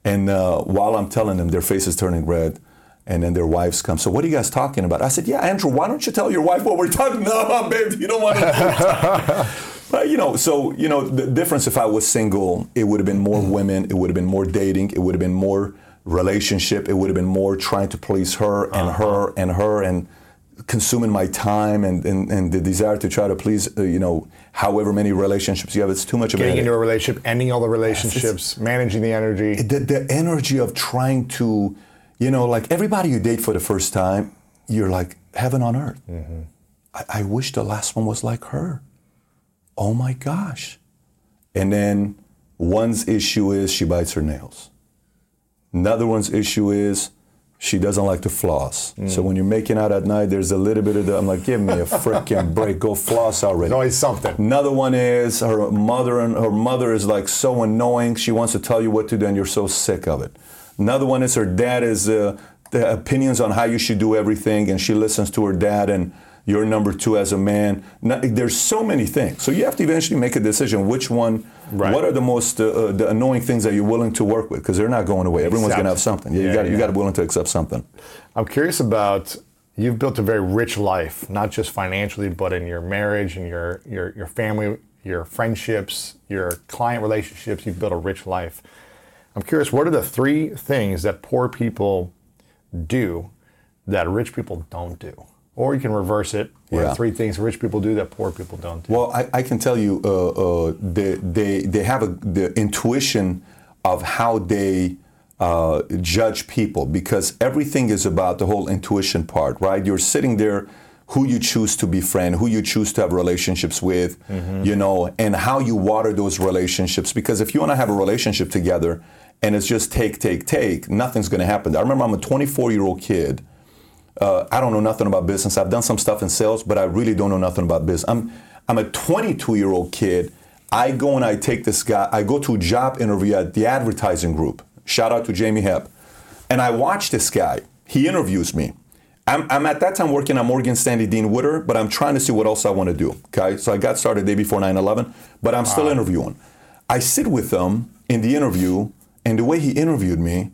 And uh, while I'm telling them, their face is turning red. And then their wives come. So what are you guys talking about? I said, yeah, Andrew, why don't you tell your wife what we're talking? No, babe, you don't want to. But you know, so you know, the difference if I was single, it would have been more women, it would have been more dating, it would have been more relationship, it would have been more trying to please her and her and her and consuming my time and, and, and the desire to try to please, uh, you know, however many relationships you have. It's too much of a Getting into a relationship, ending all the relationships, managing the energy. the, the energy of trying to, you know, like everybody you date for the first time, you're like heaven on earth. I, I wish the last one was like her. Oh my gosh. And then one's issue is she bites her nails. Another one's issue is she doesn't like to floss. So when you're making out at night, there's a little bit of the, I'm like, give me a freaking break, go floss already. Always something. Another one is her mother and her mother is like so annoying. She wants to tell you what to do, and you're so sick of it. Another one is her dad is uh, the opinions on how you should do everything, and she listens to her dad, and you're number two as a man. There's so many things, so you have to eventually make a decision. Which one? Right. What are the most uh, uh, the annoying things that you're willing to work with? Because they're not going away. Everyone's going to have something. Yeah, you Yeah, got you got to be willing to accept something. I'm curious about you've built a very rich life, not just financially, but in your marriage and your your your family, your friendships, your client relationships. You've built a rich life. I'm curious, what are the three things that poor people do that rich people don't do? Or you can reverse it. What Yeah. are three things rich people do that poor people don't do? Well, I, I can tell you, uh, uh, they, they, they have a, the intuition of how they uh, judge people because everything is about the whole intuition part, right? You're sitting there, who you choose to befriend, who you choose to have relationships with, you know, and how you water those relationships. Because if you and I have a relationship together and it's just take, take, take, nothing's going to happen. I remember I'm a 24 year old kid. Uh, I don't know nothing about business. I've done some stuff in sales, but I really don't know nothing about business. I'm I'm a 22 year old kid. I go and I take this guy. I go to a job interview at the advertising group. Shout out to Jamie Hepp, and I watch this guy. He interviews me. I'm, I'm at that time working at Morgan Stanley Dean Witter, but I'm trying to see what else I want to do. Okay, so I got started day before 9/11, but I'm still interviewing. I sit with them in the interview, and the way he interviewed me,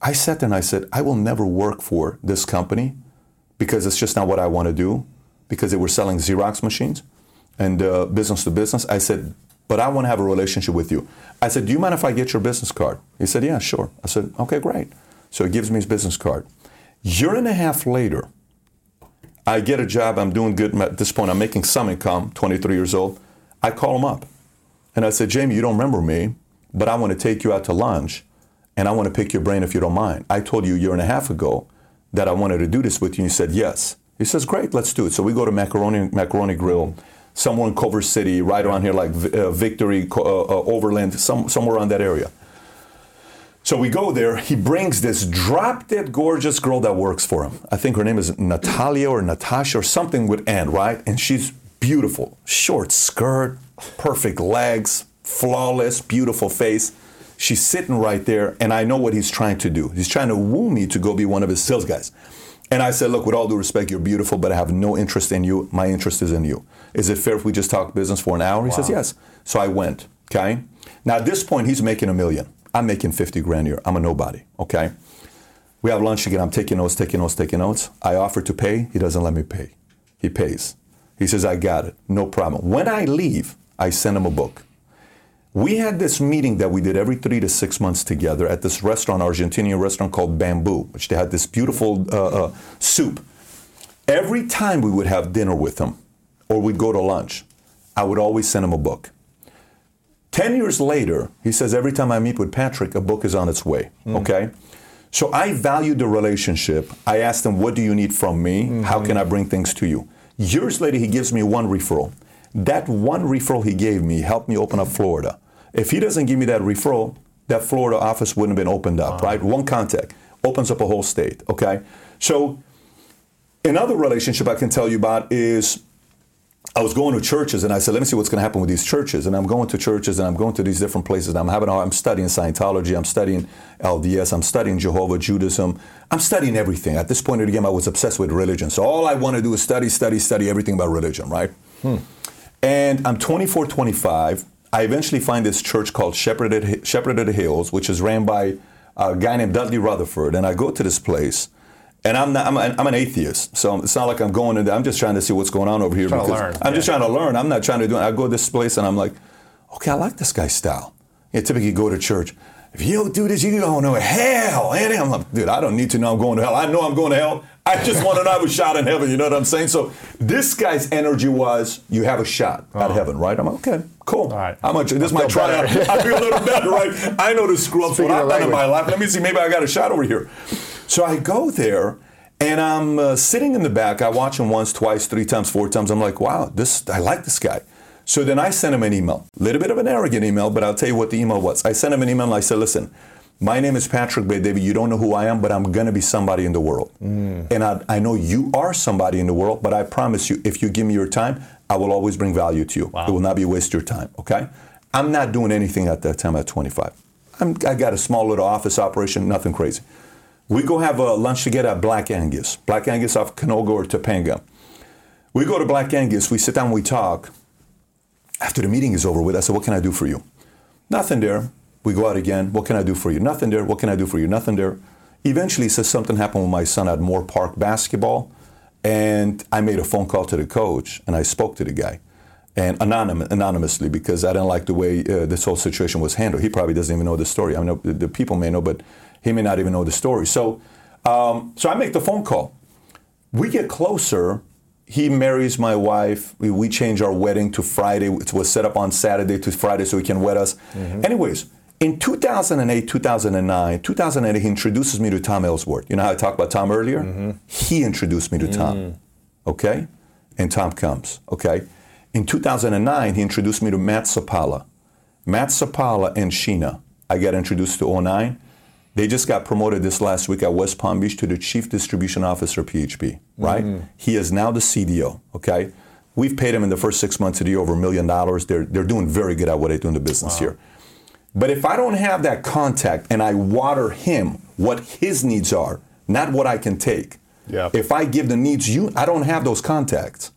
I sat there and I said, I will never work for this company because it's just not what I want to do. Because they were selling Xerox machines and uh, business to business. I said, but I want to have a relationship with you. I said, do you mind if I get your business card? He said, yeah, sure. I said, okay, great. So he gives me his business card. Year and a half later, I get a job. I'm doing good at this point. I'm making some income, 23 years old. I call him up and I said, Jamie, you don't remember me, but I want to take you out to lunch and I want to pick your brain if you don't mind. I told you a year and a half ago that I wanted to do this with you. And you said yes. He says, great, let's do it. So we go to Macaroni, Macaroni Grill, somewhere in Culver City, right around here, like uh, Victory, uh, uh, Overland, some, somewhere around that area. So we go there. He brings this drop dead gorgeous girl that works for him. I think her name is Natalia or Natasha or something with N, right? And she's beautiful. Short skirt, perfect legs, flawless, beautiful face. She's sitting right there, and I know what he's trying to do. He's trying to woo me to go be one of his sales guys. And I said, look, with all due respect, you're beautiful, but I have no interest in you. My interest is in you. Is it fair if we just talk business for an hour? He says, yes. So I went, okay? Now, at this point, he's making a million. I'm making 50 grand a year. I'm a nobody, okay? We have lunch again. I'm taking notes, taking notes, taking notes. I offer to pay. He doesn't let me pay. He pays. He says, I got it. No problem. When I leave, I send him a book. We had this meeting that we did every three to six months together at this restaurant, Argentinian restaurant called Bamboo, which they had this beautiful uh, uh, soup. Every time we would have dinner with him or we'd go to lunch, I would always send him a book. Ten years later, he says, every time I meet with Patrick, a book is on its way. Mm. Okay? So I valued the relationship. I asked him, what do you need from me? Mm-hmm. How can I bring things to you? Years later, he gives me one referral. That one referral he gave me helped me open up Florida. If he doesn't give me that referral, that Florida office wouldn't have been opened up, right? Uh-huh. One contact opens up a whole state, okay? So another relationship I can tell you about is I was going to churches and I said, let me see what's going to happen with these churches. And I'm going to churches and I'm going to these different places. And I'm having, I'm studying Scientology, I'm studying LDS, I'm studying Jehovah Judaism, I'm studying everything. At this point in the game, I was obsessed with religion. So all I want to do is study, study, study everything about religion, right? Hmm. And I'm 24, 25. I eventually find this church called Shepherd at, Shepherd of the Hills, which is ran by a guy named Dudley Rutherford. And I go to this place. And I'm not, I'm, an, I'm an atheist, so it's not like I'm going in there. I'm just trying to see what's going on over here. Trying to because learn, I'm just trying to learn. I'm not trying to do it. I go to this place and I'm like, okay, I like this guy's style. Yeah, typically go to church. If you don't do this, you're going to hell. And I'm like, dude, I don't need to know I'm going to hell. I know I'm going to hell. I just want to have a shot in heaven. You know what I'm saying? So this guy's energy was, you have a shot at heaven, right? I'm like, okay, cool. Uh-huh. All right. I'm gonna, this is my tryout. I feel a little better, right? I know the screw ups what I've done in my life. Let me see, maybe I got a shot over here. So I go there and I'm uh, sitting in the back. I watch him once, twice, three times, four times. I'm like, wow, this I like this guy. So then I sent him an email, a little bit of an arrogant email, but I'll tell you what the email was. I sent him an email and I said, listen, my name is Patrick Bet-David. You don't know who I am, but I'm gonna be somebody in the world. Mm. And I, I know you are somebody in the world, but I promise you, if you give me your time, I will always bring value to you. It will not be a waste of your time, okay? I'm not doing anything at that time at 25. I'm, I got a small little office operation, nothing crazy. We go have a lunch together at Black Angus. Black Angus off Canoga or Topanga. We go to Black Angus, we sit down, we talk. After the meeting is over with, I said, What can I do for you? Nothing there. We go out again. What can I do for you? Nothing there. What can I do for you? Nothing there. Eventually, he says something happened with my son at Moorpark basketball. And I made a phone call to the coach and I spoke to the guy. And anonym, anonymously because I didn't like the way uh, this whole situation was handled. He probably doesn't even know the story. I know the, the people may know, but he may not even know the story. So, um, so I make the phone call. We get closer. He marries my wife. We, we change our wedding to Friday. It was set up on Saturday to Friday so he can wed us. Anyways, in 2008, 2009, 2008, he introduces me to Tom Ellsworth. You know how I talked about Tom earlier? Mm-hmm. He introduced me to Tom. Mm. Okay? And Tom comes. Okay? In 2009, he introduced me to Matt Sapaula. Matt Sapaula and Sheena. I got introduced to 09. They just got promoted this last week at West Palm Beach to the Chief Distribution Officer, PHP, right? Mm-hmm. He is now the CDO, okay? We've paid him in the first six months of the year over a million dollars. They're, they're doing very good at what they do in the business here. But if I don't have that contact and I water him what his needs are, not what I can take, Yeah. if I give the needs you, I don't have those contacts.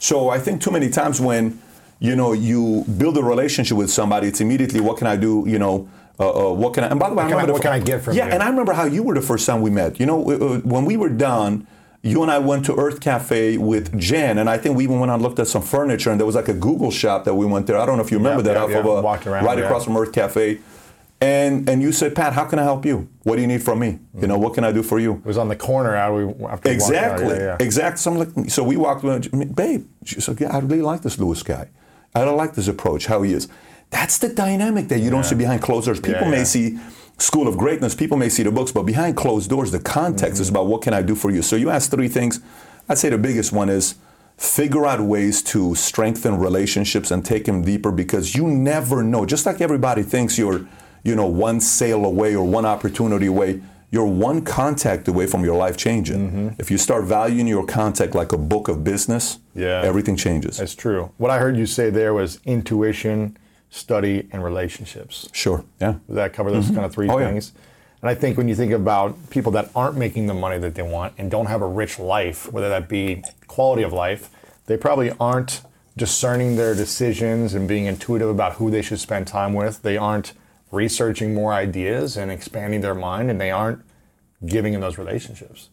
So I think too many times when you know you build a relationship with somebody, it's immediately what can I do? You know, uh, uh, what can I? And by the way, I can I- remember the what fir- can I get from him? yeah, you? and I remember how you were the first time we met. You know, uh, when we were done. You and I went to Earth Cafe with Jen, and I think we even went and looked at some furniture, and there was like a Google shop that we went there. I don't know if you remember Yeah, that yeah, off yeah. of a, Walked around, right across from Earth Cafe. And and you said, Pat, how can I help you? What do you need from me? You know, what can I do for you? It was on the corner out after. Exactly. Exactly. So, like, so we walked around, babe. She said, yeah, I really like this Lewis guy. I don't like this approach, how he is. That's the dynamic that you don't see behind closed doors. People may see School of Greatness, people may see the books, but behind closed doors, the context Mm-hmm. is about what can I do for you. So you ask three things. I'd say the biggest one is figure out ways to strengthen relationships and take them deeper because you never know. Just like everybody thinks you're, you know, one sale away or one opportunity away, you're one contact away from your life changing. Mm-hmm. If you start valuing your contact like a book of business, Yeah. everything changes. That's true. What I heard you say there was intuition, study, and relationships. Sure. Yeah. Does that cover those mm-hmm. kind of three Oh, yeah. things? And I think when you think about people that aren't making the money that they want and don't have a rich life, whether that be quality of life, they probably aren't discerning their decisions and being intuitive about who they should spend time with. They aren't researching more ideas and expanding their mind, and they aren't giving in those relationships.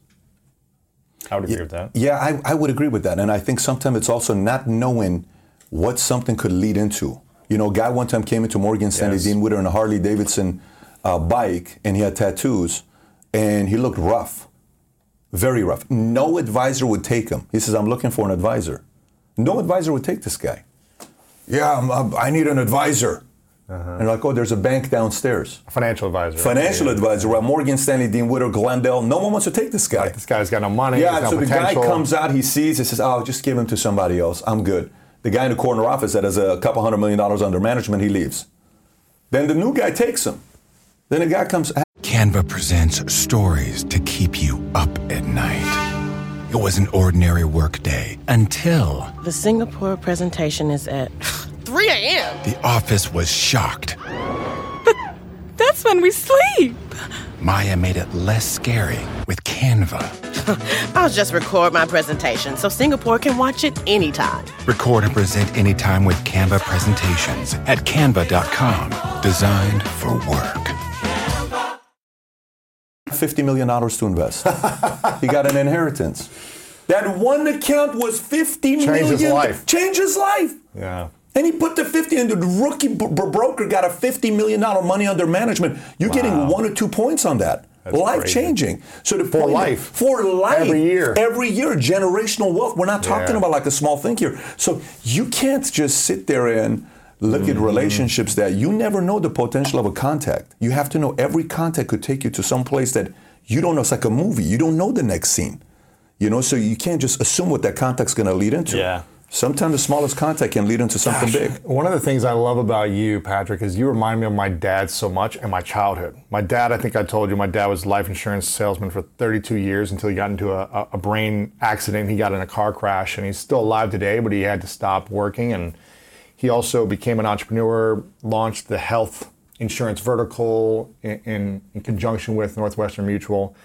I would agree yeah, with that. Yeah, I, I would agree with that. And I think sometimes it's also not knowing what something could lead into. You know, a guy one time came into Morgan Stanley, yes. Dean Witter, on a Harley Davidson uh, bike, and he had tattoos, and he looked rough, very rough. No advisor would take him. He says, "I'm looking for an advisor." No advisor would take this guy. Yeah, I'm, I'm, i need an advisor. Uh-huh. And like, oh, there's a bank downstairs. A financial advisor. Financial yeah. advisor. Well, Morgan Stanley, Dean Witter, Glendale. No one wants to take this guy. Like, this guy's got no money. Yeah, no so potential. the guy comes out, he sees, he says, oh, just give him to somebody else. I'm good. The guy in the corner office that has a couple hundred million dollars under management, he leaves. Then the new guy takes him. Then the guy comes. Canva presents stories to keep you up at night. It was an ordinary workday until. The Singapore presentation is at 3 a.m. The office was shocked. But that's when we sleep. Maya made it less scary with Canva. I'll just record my presentation so Singapore can watch it anytime. Record and present anytime with Canva presentations at canva.com. Designed for work. $50 million to invest. he got an inheritance. That one account was fifty Changed million. his life. Changed his life. Yeah. And he put the 50 and the rookie b- broker got a $50 million money under management. You're wow. getting one or two points on that. Life changing. So the for life. For life. Every year. Every year. Generational wealth. We're not talking yeah. about like a small thing here. So you can't just sit there and look mm-hmm. at relationships that you never know the potential of a contact. You have to know every contact could take you to some place that you don't know. It's like a movie. You don't know the next scene. You know, so you can't just assume what that contact's going to lead into. Yeah. Sometimes the smallest contact can lead into something Gosh, big. One of the things I love about you, Patrick, is you remind me of my dad so much and my childhood. My dad, I think I told you, my dad was life insurance salesman for 32 years until he got into a, a brain accident. He got in a car crash, and he's still alive today, but he had to stop working. And he also became an entrepreneur, launched the health insurance vertical in, in, in conjunction with Northwestern Mutual.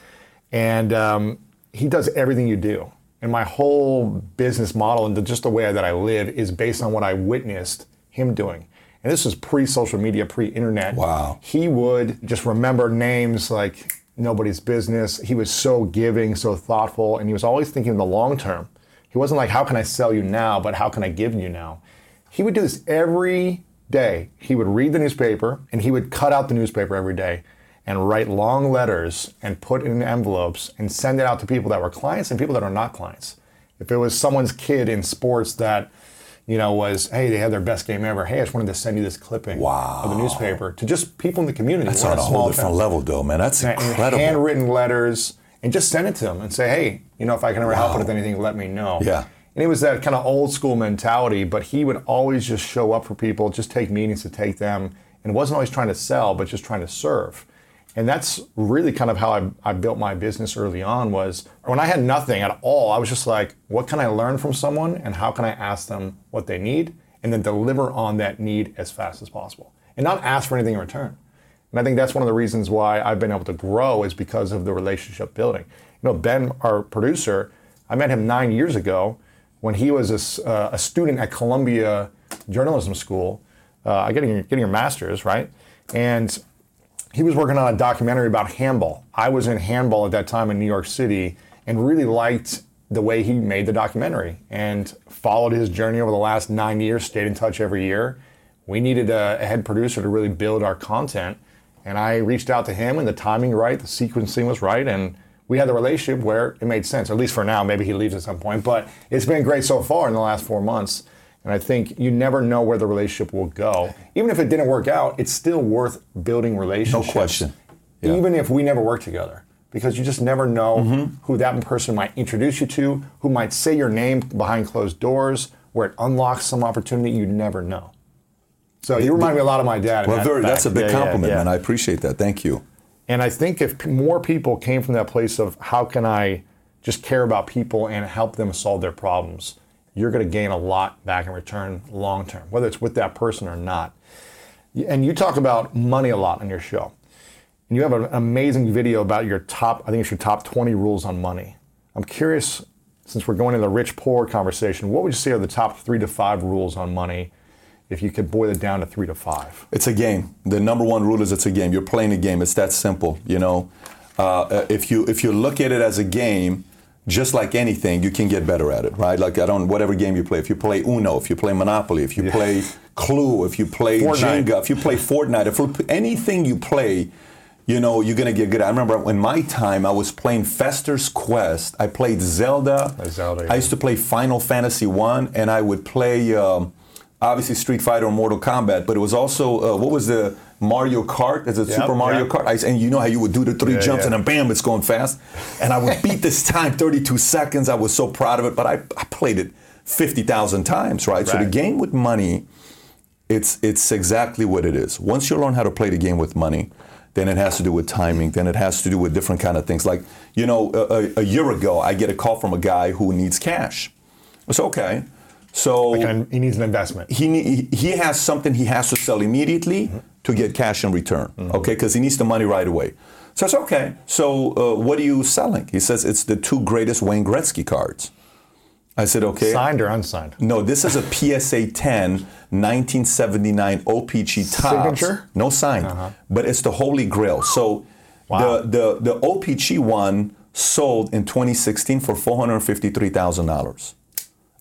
And um, he does everything you do. And my whole business model and the, just the way that I live is based on what I witnessed him doing. And this was pre social media, pre internet. Wow. He would just remember names like nobody's business. He was so giving, so thoughtful, and he was always thinking in the long term. He wasn't like, how can I sell you now, but how can I give you now? He would do this every day. He would read the newspaper and he would cut out the newspaper every day and write long letters and put in envelopes and send it out to people that were clients and people that are not clients. If it was someone's kid in sports that, you know, was, hey, they had their best game ever. Hey, I just wanted to send you this clipping wow. of the newspaper to just people in the community. That's on a whole different town. level, though, man. That's and incredible. Handwritten letters and just send it to them and say, hey, you know, if I can ever wow. help with anything, let me know. Yeah. And it was that kind of old school mentality, but he would always just show up for people, just take meetings to take them, and wasn't always trying to sell, but just trying to serve and that's really kind of how I, I, built my business early on was when i had nothing at all i was just like what can i learn from someone and how can i ask them what they need and then deliver on that need as fast as possible and not ask for anything in return. And i think that's one of the reasons why i've been able to grow is because of the relationship building. You know ben our producer i met him nine years ago when he was a, uh, a student at columbia journalism school uh, getting, getting your master's right? And he was working on a documentary about handball. I was in handball at that time in New York City and really liked the way he made the documentary and followed his journey over the last nine years, stayed in touch every year. We needed a, a head producer to really build our content. And I reached out to him, and the timing right, the sequencing was right, and we had the relationship where it made sense, at least for now. Maybe he leaves at some point, but it's been great so far in the last four months. And I think you never know where the relationship will go. Even if it didn't work out, it's still worth building relationships. No question. Yeah. Even if we never work together. Because you just never know mm-hmm. who that person might introduce you to, who might say your name behind closed doors, where it unlocks some opportunity you never know. So you remind me a lot of my dad. Well, that that's a big yeah, compliment, yeah, yeah. man. I appreciate that. Thank you. And I think if more people came from that place of how can I just care about people and help them solve their problems, you're going to gain a lot back in return long term, whether it's with that person or not. And you talk about money a lot on your show. and you have an amazing video about your top. I think it's your top 20 rules on money. I'm curious, since we're going into the rich poor conversation, what would you say are the top three to five rules on money? If you could boil it down to three to five, It's a game. The number one rule is it's a game. You're playing a game. It's that simple. You know, uh, if you if you look at it as a game, just like anything, you can get better at it, right? Like I don't whatever game you play. If you play Uno, if you play Monopoly, if you play Clue, if you play Fortnite. Jenga, if you play Fortnite, if you- anything you play, you know you're gonna get good. I remember in my time, I was playing Fester's Quest. I played Zelda. Zelda, I used to play Final Fantasy One, and I would play. Um, Obviously, Street Fighter or Mortal Kombat, but it was also uh, what was the Mario Kart? Is it Yep, Super Mario yep. Kart? I, and you know how you would do the three Yeah, jumps yeah. and then bam, it's going fast. And I would beat this time 32 seconds. I was so proud of it, but I, I played it 50,000 times, right? So the game with money, it's it's exactly what it is. Once you learn how to play the game with money, then it has to do with timing. Then it has to do with different kind of things. Like you know, a, a, a year ago, I get a call from a guy who needs cash. It's okay. So and he needs an investment. he he has something he has to sell immediately mm-hmm. To get cash in return. Okay, because he needs the money right away. So I said, okay. So uh, what are you selling? He says it's the two greatest Wayne Gretzky cards. I said, okay. Signed or unsigned? No, this is a PSA 10 1979 OPC Topps. Signature? No sign, but it's the Holy Grail. So Wow. the, the the OPC one sold in 2016 for $453,000.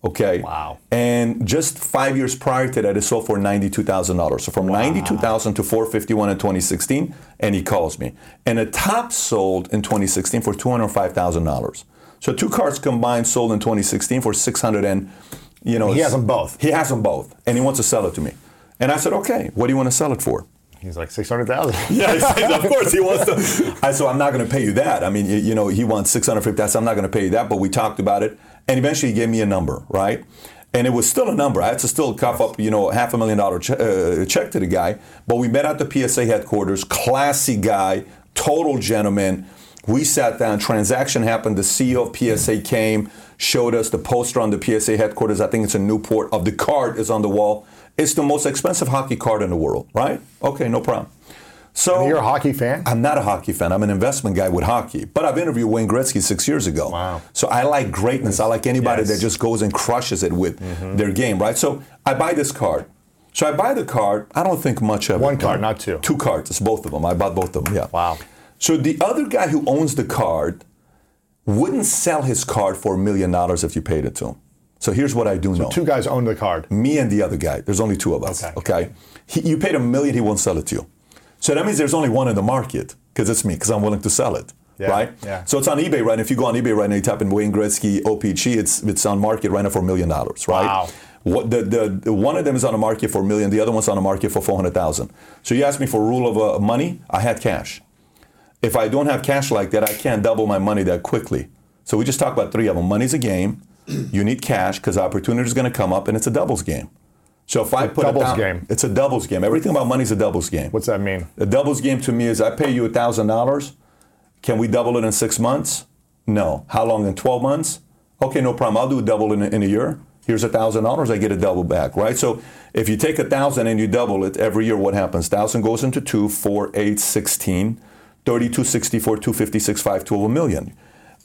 Okay. Wow. And just five years prior to that, it sold for ninety-two thousand dollars. So from ninety-two thousand to four fifty-one in 2016, and he calls me. And a top sold in 2016 for two hundred five thousand dollars. So two cards combined sold in 2016 for six hundred and, you know, He has them both. He has them both, and he wants to sell it to me. And I said, okay, what do you want to sell it for? He's like six hundred thousand. Yeah, of course he wants to. I said, I'm not going to pay you that. I mean, you, you know, he wants 650. I I'm not going to pay you that. But we talked about it, and eventually he gave me a number, right? And it was still a number. I had to still cough up, you know, half a million dollar che- uh, check to the guy. But we met at the PSA headquarters. Classy guy, total gentleman. We sat down. Transaction happened. The CEO of PSA came, showed us the poster on the PSA headquarters. I think it's in Newport. Of the card is on the wall. It's the most expensive hockey card in the world, right? Okay, no problem. So You're a hockey fan? I'm not a hockey fan. I'm an investment guy with hockey. But I've interviewed Wayne Gretzky six years ago. Wow. So I like greatness. I like anybody Yes. Mm-hmm. that just goes and crushes it with their game, right? So I buy this card. So I buy the card. I don't think much of it. One card, not two. Two cards. It's both of them. I bought both of them. Yeah. Wow. So the other guy who owns the card wouldn't sell his card for a million dollars if you paid it to him. So here's what I do know. Two guys own the card. Me and the other guy. There's only two of us. Okay. Okay. He, you paid a million, he won't sell it to you. So that means there's only one in the market because it's me because I'm willing to sell it. Yeah, Right. yeah. So it's on eBay right. now. If you go on eBay right now, you type in Wayne Gretzky OPC, it's it's on market right now for a million dollars. Right. Wow. What the, the the one of them is on the market for a million. The other one's on the market for four hundred thousand. So you asked me for rule of uh, money. I had cash. If I don't have cash like that, I can't double my money that quickly. So we just talked about three of them. Money's a game. You need cash because opportunity is going to come up, and it's a doubles game. So if I put doubles down- game. it's a doubles game. Everything about money is a doubles game. What's that mean? A doubles game to me is I pay you thousand dollars. Can we double it in six months? No. How long? In twelve months? Okay, no problem. I'll do a double in a, in a year. Here's a thousand dollars. I get a double back, right? So if you take a thousand and you double it every year, what happens? Thousand goes into two, four, eight, sixteen, thirty-two, sixty-four, two fifty-six, five, twelve, a million.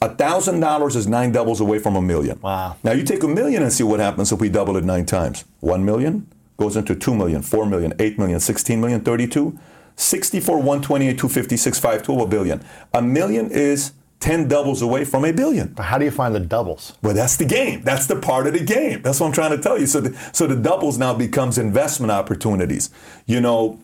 A thousand dollars is nine doubles away from a million. Wow. Now you take a million and see what happens if we double it nine times. One million goes into two million, four million, eight million, sixteen million, thirty-two, sixty-four, one twenty-eight, two fifty-six, five, twelve, a billion. A million is ten doubles away from a billion. But how do you find the doubles? Well, that's the game. That's the part of the game. That's what I'm trying to tell you. So, the, so the doubles now becomes investment opportunities. You know,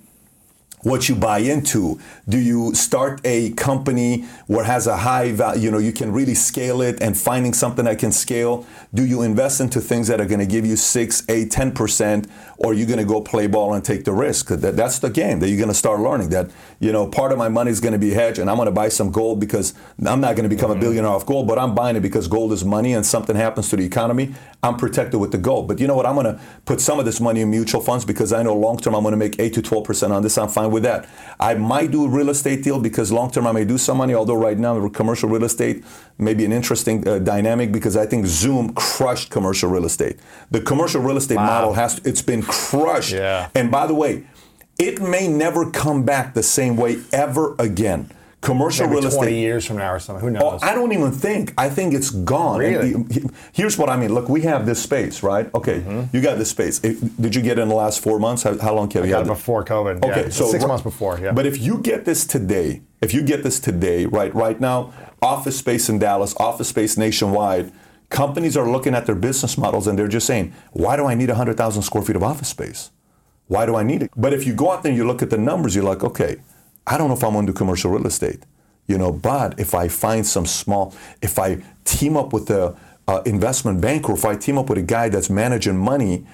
what you buy into. Do you start a company where has a high value, you know, you can really scale it and finding something that can scale? Do you invest into things that are going to give you six, eight, ten percent, or are you going to go play ball and take the risk? That, that's the game that you're going to start learning. That you know, part of my money is going to be hedged, and I'm going to buy some gold because I'm not going to become a billionaire off gold, but I'm buying it because gold is money, and something happens to the economy, I'm protected with the gold. But you know what? I'm going to put some of this money in mutual funds because I know long term I'm going to make eight to twelve percent on this. I'm fine with that. I might do a real estate deal because long term I may do some money. Although right now commercial real estate may be an interesting uh, dynamic because I think Zoom crushed commercial real estate. The commercial real estate model has it's been crushed. Yeah. And by the way, it may never come back the same way ever again. Commercial Maybe real 20 estate. years from now or something. Who Oh, knows? I don't even think. I think it's gone. Really? he- he- here's what I mean. Look, we have this space, right? Okay, mm-hmm. you got this space. It- did you get it in the last four months? How, how long have I you got had it before COVID. Okay, yeah. so six months before. Yeah. But if you get this today, if you get this today, right, right now, office space in Dallas, office space nationwide, companies are looking at their business models and they're just saying, why do I need 100,000 square feet of office space? Why do I need it? But if you go out there and you look at the numbers, you're like, okay, I don't know if I'm going to do commercial real estate, you know. But if I find some small, if I team up with a uh, investment banker, if I team up with a guy that's managing money,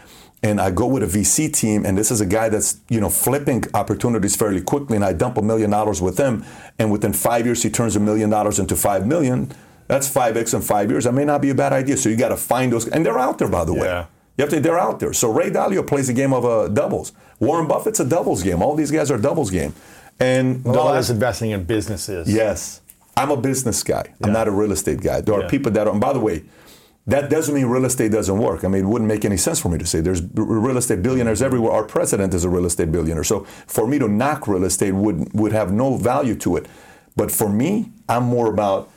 and I go with a VC team, and this is a guy that's you know flipping opportunities fairly quickly, and I dump a million dollars with him, and within five years he turns a million dollars into five million. That's five x in five years. That may not be a bad idea. So you got to find those, and they're out there, by the way. Yeah. You have to, they're out there. So Ray Dalio plays a game of uh, doubles. Warren Buffett's a doubles game. All these guys are doubles game. And a the lot of last- this investing in businesses. yes, I'm a business guy. I'm not a real estate guy. There are Yeah. people that are, and by the way, that doesn't mean real estate doesn't work. I mean, it wouldn't make any sense for me to say there's real estate billionaires everywhere. Our president is a real estate billionaire. So for me to knock real estate would would have no value to it. But for me, I'm more about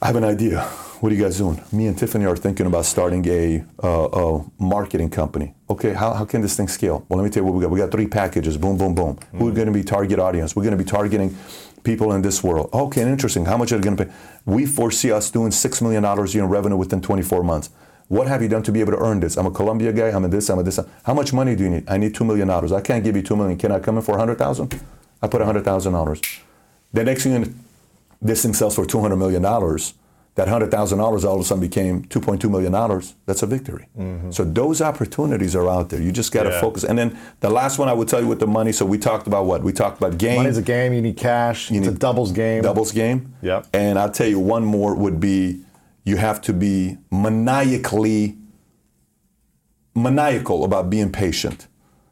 I have an idea. What are you guys doing? Me and Tiffany are thinking about starting a, uh, a marketing company. Okay, how, how can this thing scale? Well, let me tell you what we got. We got three packages. Boom, boom, boom. We're going to be target audience. We're going to be targeting people in this world. Okay, interesting. How much are they going to pay? We foresee us doing six million dollars in revenue within 24 months. What have you done to be able to earn this? I'm a Columbia guy. I'm a this. I'm a this. How much money do you need? I need two million dollars. I can't give you two million. Can I come in for a hundred thousand? I put a hundred thousand dollars. The next thing, this thing sells for two hundred million dollars. That hundred thousand dollars all of a sudden became two point two million dollars. That's a victory. Mm-hmm. So those opportunities are out there. You just got to Yeah. focus. And then the last one I would tell you with the money. So we talked about what we talked about game. Money's a game. You need cash. You it's a doubles game. doubles game. Yep. And I'll tell you one more would be you have to be maniacally maniacal about being patient.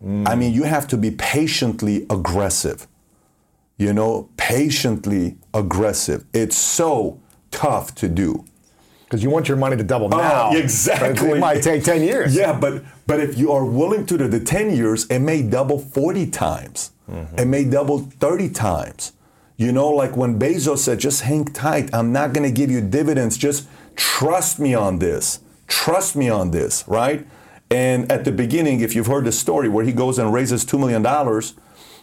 Mm. I mean, you have to be patiently aggressive. You know, patiently aggressive. It's so tough to do. Because you want your money to double now. Oh, exactly. It might take 10 years. Yeah, but but if you are willing to do the 10 years, it may double 40 times. Mm-hmm. It may double 30 times. You know, like when Bezos said, just hang tight. I'm not going to give you dividends. Just trust me on this. Trust me on this, right? And at the beginning, if you've heard the story where he goes and raises $2 million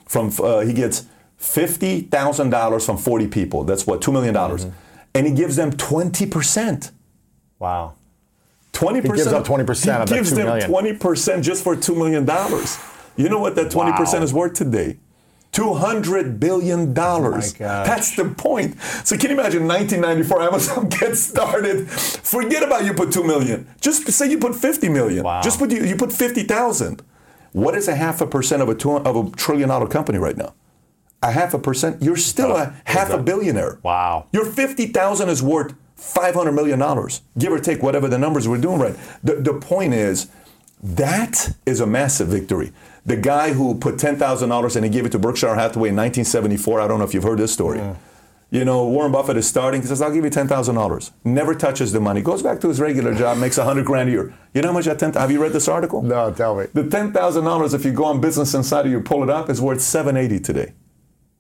from, uh, he gets $50,000 from 40 people. That's what, $2 million. Mm-hmm. And he gives them 20%. Wow. Twenty percent. gives up 20% of that He gives 2 them million. twenty percent just for two million dollars. You know what that twenty percent Wow. is worth today? Two hundred billion dollars. Oh. That's the point. So can you imagine 1994 Amazon gets started? Forget about you put two million. Just say you put fifty million. Wow. Just put you, you put fifty thousand. What is a half a percent of a two, of a trillion dollar company right now? A half a percent. You're still a half a billionaire. Wow. Your 50,000 is worth 500 million dollars, give or take whatever the numbers we're doing right. The, the point is that is a massive victory. The guy who put $10,000 and he gave it to Berkshire Hathaway in 1974, I don't know if you've heard this story. You know, Warren Buffett is starting. He says, "I'll give you ten thousand dollars." Never touches the money. Goes back to his regular job, makes a hundred grand a year. You know how much that ten? Have you read this article? No, tell me. The ten thousand dollars, if you go on Business Insider, you pull it up, is worth seven eighty today.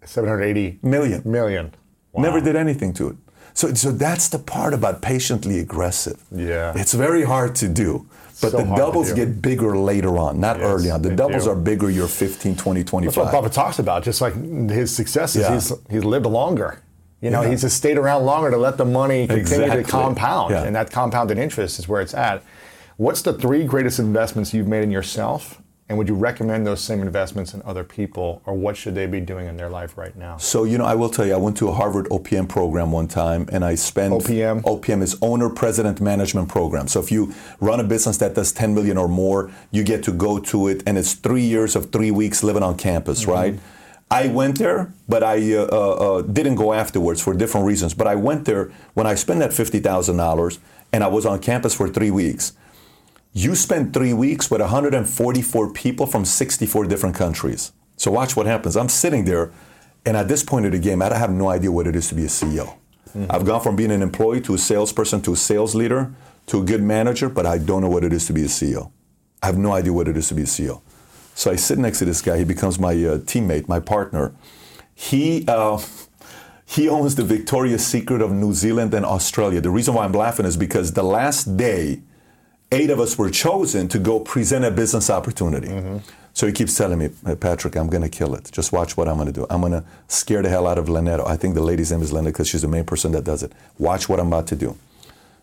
780 Million. million. Wow. Never did anything to it. So, so that's the part about patiently aggressive. Yeah. It's very hard to do. But So the doubles get bigger later on, not Yes, early on. The doubles do. are bigger, you're 15, 20, That's what 25. Buffett talks about. Just like his successes, Yeah. he's he's lived longer. You know, Yeah. he's just stayed around longer to let the money continue Exactly. to compound, Yeah. and that compounded interest is where it's at. What's the three greatest investments you've made in yourself, and would you recommend those same investments in other people, or what should they be doing in their life right now? So, you know, I will tell you, I went to a Harvard OPM program one time and I spent. OPM? OPM is Owner President Management Program. So, if you run a business that does 10 million or more, you get to go to it and it's three years of three weeks living on campus, Mm-hmm. right? I went there, but I uh, uh, uh, didn't go afterwards for different reasons. But I went there when I spent that $50,000 and I was on campus for three weeks. You spend three weeks with 144 people from 64 different countries. So watch what happens. I'm sitting there, and at this point of the game, I have no idea what it is to be a CEO. I've gone from being an employee to a salesperson to a sales leader to a good manager, but I don't know what it is to be a CEO. I have no idea what it is to be a CEO. So I sit next to this guy. He becomes my uh, teammate, my partner. He uh, he owns the Victoria's Secret of New Zealand and Australia. The reason why I'm laughing is because the last day, eight of us were chosen to go present a business opportunity. Mm-hmm. So he keeps telling me, Patrick, I'm going to kill it. Just watch what I'm going to do. I'm going to scare the hell out of Leneto. I think the lady's name is Linda because she's the main person that does it. Watch what I'm about to do.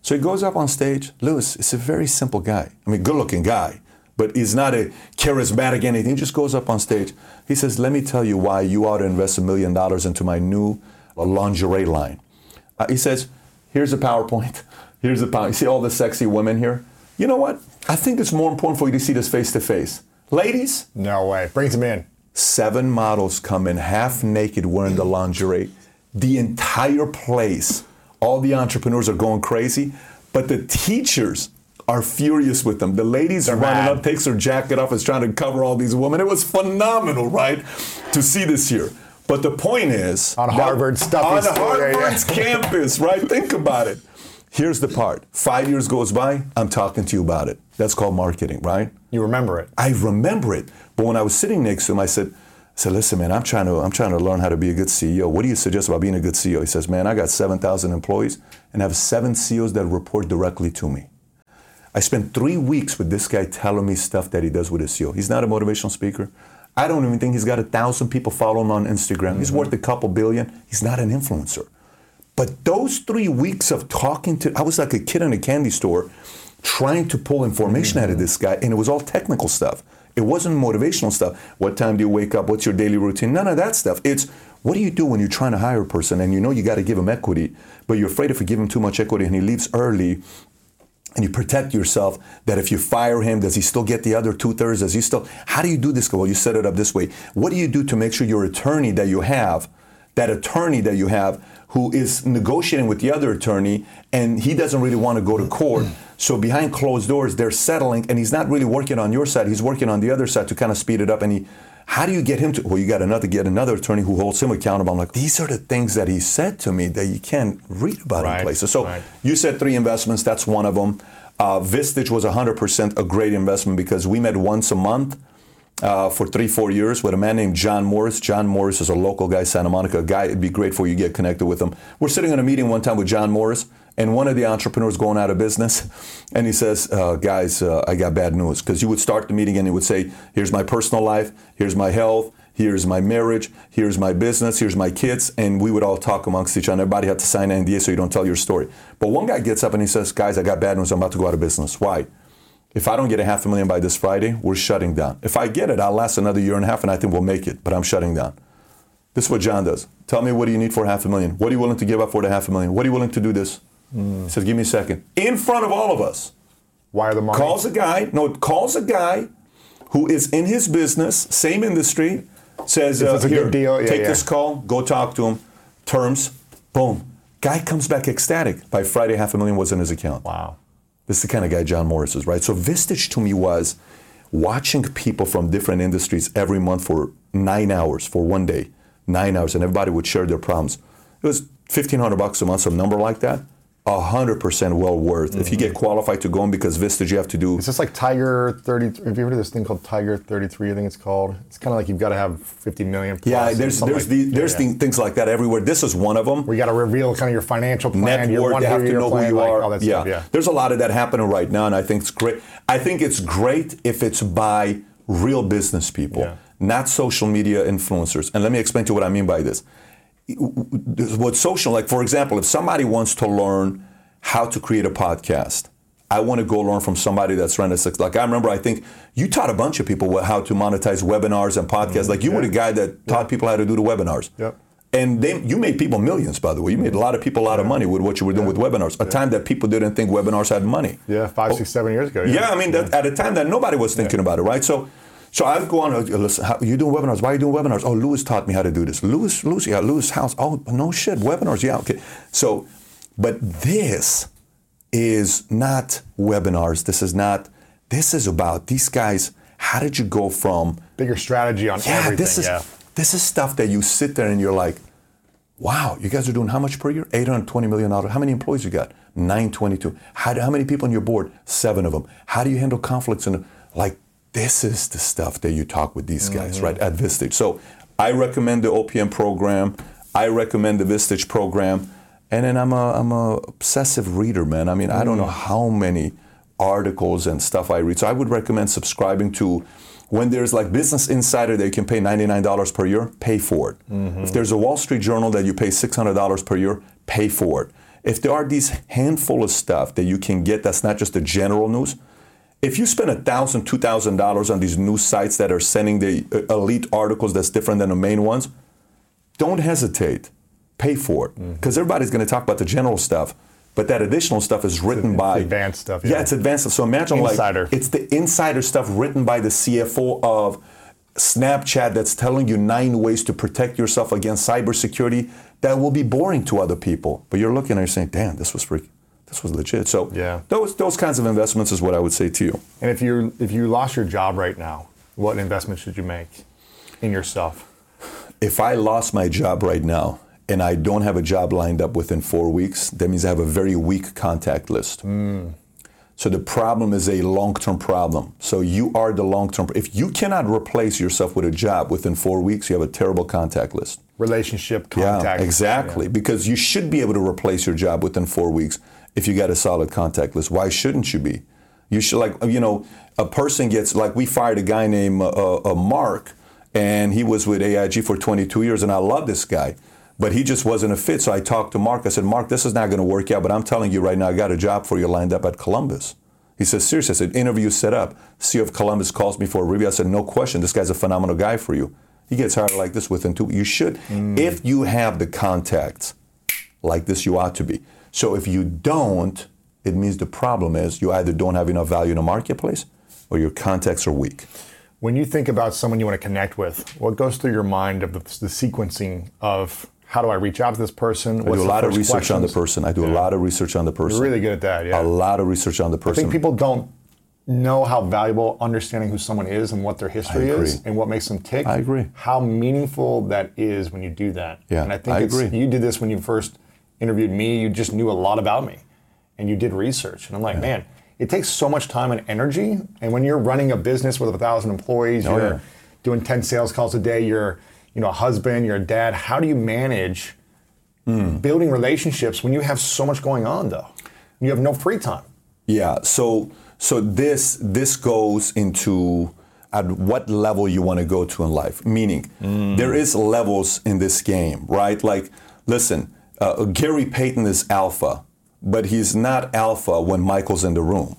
So he goes up on stage. Lewis is a very simple guy. I mean, good looking guy, but he's not a charismatic anything. He just goes up on stage. He says, Let me tell you why you ought to invest a million dollars into my new lingerie line. Uh, he says, Here's a PowerPoint. Here's a PowerPoint. You see all the sexy women here? You know what? I think it's more important for you to see this face to face. Ladies? No way. Brings them in. Seven models come in half naked wearing the lingerie. The entire place, all the entrepreneurs are going crazy, but the teachers are furious with them. The ladies They're running mad. up, takes her jacket off, is trying to cover all these women. It was phenomenal, right? To see this here. But the point is on Harvard stuff on Harvard's yeah, yeah. campus, right? Think about it. Here's the part. Five years goes by, I'm talking to you about it. That's called marketing, right? You remember it. I remember it. But when I was sitting next to him, I said, I said, listen, man, I'm trying to I'm trying to learn how to be a good CEO. What do you suggest about being a good CEO? He says, man, I got 7,000 employees and have seven CEOs that report directly to me. I spent three weeks with this guy telling me stuff that he does with his CEO. He's not a motivational speaker. I don't even think he's got a thousand people following him on Instagram. Mm-hmm. He's worth a couple billion. He's not an influencer. But those three weeks of talking to, I was like a kid in a candy store trying to pull information mm-hmm. out of this guy, and it was all technical stuff. It wasn't motivational stuff. What time do you wake up? What's your daily routine? None of that stuff. It's what do you do when you're trying to hire a person and you know you got to give him equity, but you're afraid if you give him too much equity and he leaves early, and you protect yourself that if you fire him, does he still get the other two thirds? Does he still? How do you do this? Well, you set it up this way. What do you do to make sure your attorney that you have, that attorney that you have, who is negotiating with the other attorney, and he doesn't really want to go to court. So behind closed doors, they're settling, and he's not really working on your side. He's working on the other side to kind of speed it up. And he, how do you get him to? Well, you got another get another attorney who holds him accountable. I'm like, these are the things that he said to me that you can't read about right, in places. So right. you said three investments. That's one of them. Uh, Vistage was 100% a great investment because we met once a month uh, for three, four years with a man named John Morris. John Morris is a local guy, Santa Monica guy. It'd be great for you to get connected with him. We're sitting in a meeting one time with John Morris, and one of the entrepreneurs going out of business, and he says, uh, "Guys, uh, I got bad news." Because you would start the meeting and he would say, "Here's my personal life. Here's my health." Here's my marriage. Here's my business. Here's my kids. And we would all talk amongst each other. Everybody had to sign an NDA so you don't tell your story. But one guy gets up and he says, Guys, I got bad news. I'm about to go out of business. Why? If I don't get a half a million by this Friday, we're shutting down. If I get it, I'll last another year and a half and I think we'll make it, but I'm shutting down. This is what John does. Tell me what do you need for half a million? What are you willing to give up for the half a million? What are you willing to do this? Mm. He says, give me a second. In front of all of us. Why are the money? Calls a guy, no, calls a guy who is in his business, same industry, says, uh, here, yeah, take yeah. this call, go talk to him, terms, boom. Guy comes back ecstatic. By Friday, half a million was in his account. Wow. This is the kind of guy John Morris is, right? So Vistage to me was watching people from different industries every month for nine hours, for one day, nine hours, and everybody would share their problems. It was 1500 bucks a month, some number like that hundred percent well worth. Mm-hmm. If you get mm-hmm. qualified to go in because Vistage, you have to do. It's just like Tiger Thirty. Have you ever heard of this thing called Tiger Thirty Three? I think it's called. It's kind of like you've got to have fifty million. yeah, there's there's like, the, there's yeah, yeah. things like that everywhere. This is one of them. We got to reveal kind of your financial plan. Net worth. You have to know plan, who you are. Yeah. Stuff, yeah, there's a lot of that happening right now, and I think it's great. I think it's great if it's by real business people, not social media influencers. And let me explain to you what I mean by this. What's social? Like for example, if somebody wants to learn how to create a podcast. I want to go learn from somebody that's run a six. Like I remember, I think you taught a bunch of people how to monetize webinars and podcasts. Mm-hmm. Like you yeah. were the guy that taught people how to do the webinars. Yep. And then you made people millions, by the way. You made a lot of people a lot of money with what you were doing yeah. with webinars. A yeah. time that people didn't think webinars had money. Yeah, five, oh, six, seven years ago. Yeah, I mean, that, at a time that nobody was thinking about it, right? So, so I'd go on. Uh, listen, how, you doing webinars? Why are you doing webinars? Oh, Lewis taught me how to do this. Lewis, Lewis, yeah, Lewis Howes. Oh, no shit, webinars. Yeah, okay. So, but this is not webinars. This is not, this is about these guys. How did you go from bigger strategy on yeah, everything? This is, yeah. this is stuff that you sit there and you're like, wow, you guys are doing how much per year? $820 million. How many employees you got? 922. How, how many people on your board? Seven of them. How do you handle conflicts? And like, this is the stuff that you talk with these oh, guys, right, at Vistage. So I recommend the OPM program. I recommend the Vistage program. And then I'm a, I'm a obsessive reader, man. I mean, I don't know mm. how many articles and stuff I read. So I would recommend subscribing to when there's like Business Insider that you can pay $99 per year, pay for it. Mm-hmm. If there's a Wall Street Journal that you pay $600 per year, pay for it. If there are these handful of stuff that you can get that's not just the general news, if you spend a thousand, two thousand dollars on these news sites that are sending the uh, elite articles that's different than the main ones, don't hesitate. Pay for it Mm-hmm. because everybody's going to talk about the general stuff, but that additional stuff is written it's by advanced stuff, Yeah. yeah. it's advanced stuff. So imagine Insider. like it's the insider stuff written by the CFO of Snapchat that's telling you nine ways to protect yourself against cybersecurity that will be boring to other people. But you're looking and saying, "Damn, this was freak, this was legit." So Yeah. those those kinds of investments is what I would say to you. And if you if you lost your job right now, what investment should you make in yourself? if I lost my job right now and I don't have a job lined up within four weeks, that means I have a very weak contact list. Hmm. So the problem is a long-term problem. So you are the long-term. If you cannot replace yourself with a job within four weeks, you have a terrible contact list. Relationship contact. Yeah, exactly. Because you should be able to replace your job within four weeks if you got a solid contact list. Why shouldn't you be? You should like you know a person gets like we fired a guy named uh, uh, Mark, and he was with AIG for 22 years, and I love this guy. But he just wasn't a fit. So I talked to Mark. I said, Mark, this is not going to work out. But I'm telling you right now, I got a job for you lined up at Columbus. He says seriously. I said, interview set up. CEO of Columbus calls me for a review. I said, no question. This guy's a phenomenal guy for you. He gets hired like this within two. You should, if you have the contacts like this, you ought to be. So if you don't, it means the problem is you either don't have enough value in the marketplace or your contacts are weak. When you think about someone you want to connect with, what goes through your mind of the, the sequencing of how do I reach out to this person? I do a lot of research on the person. I do a lot of research on the person. You're really good at that, yeah. A lot of research on the person. I think people don't know how valuable understanding who someone is and what their history is and what makes them tick. I agree. How meaningful that is when you do that. Yeah, and I think I it's, agree. you did this when you first interviewed me. You just knew a lot about me, and you did research. And I'm like, man, it takes so much time and energy. And when you're running a business with a thousand employees, Oh, you're yeah. doing ten sales calls a day. You're, you know, a husband. You're a dad. How do you manage Hmm. building relationships when you have so much going on, though? You have no free time. Yeah. So so this this goes into at what level you want to go to in life. Meaning, there is levels in this game, right? Like, listen, uh, Gary Payton is alpha, but he's not alpha when Michael's in the room.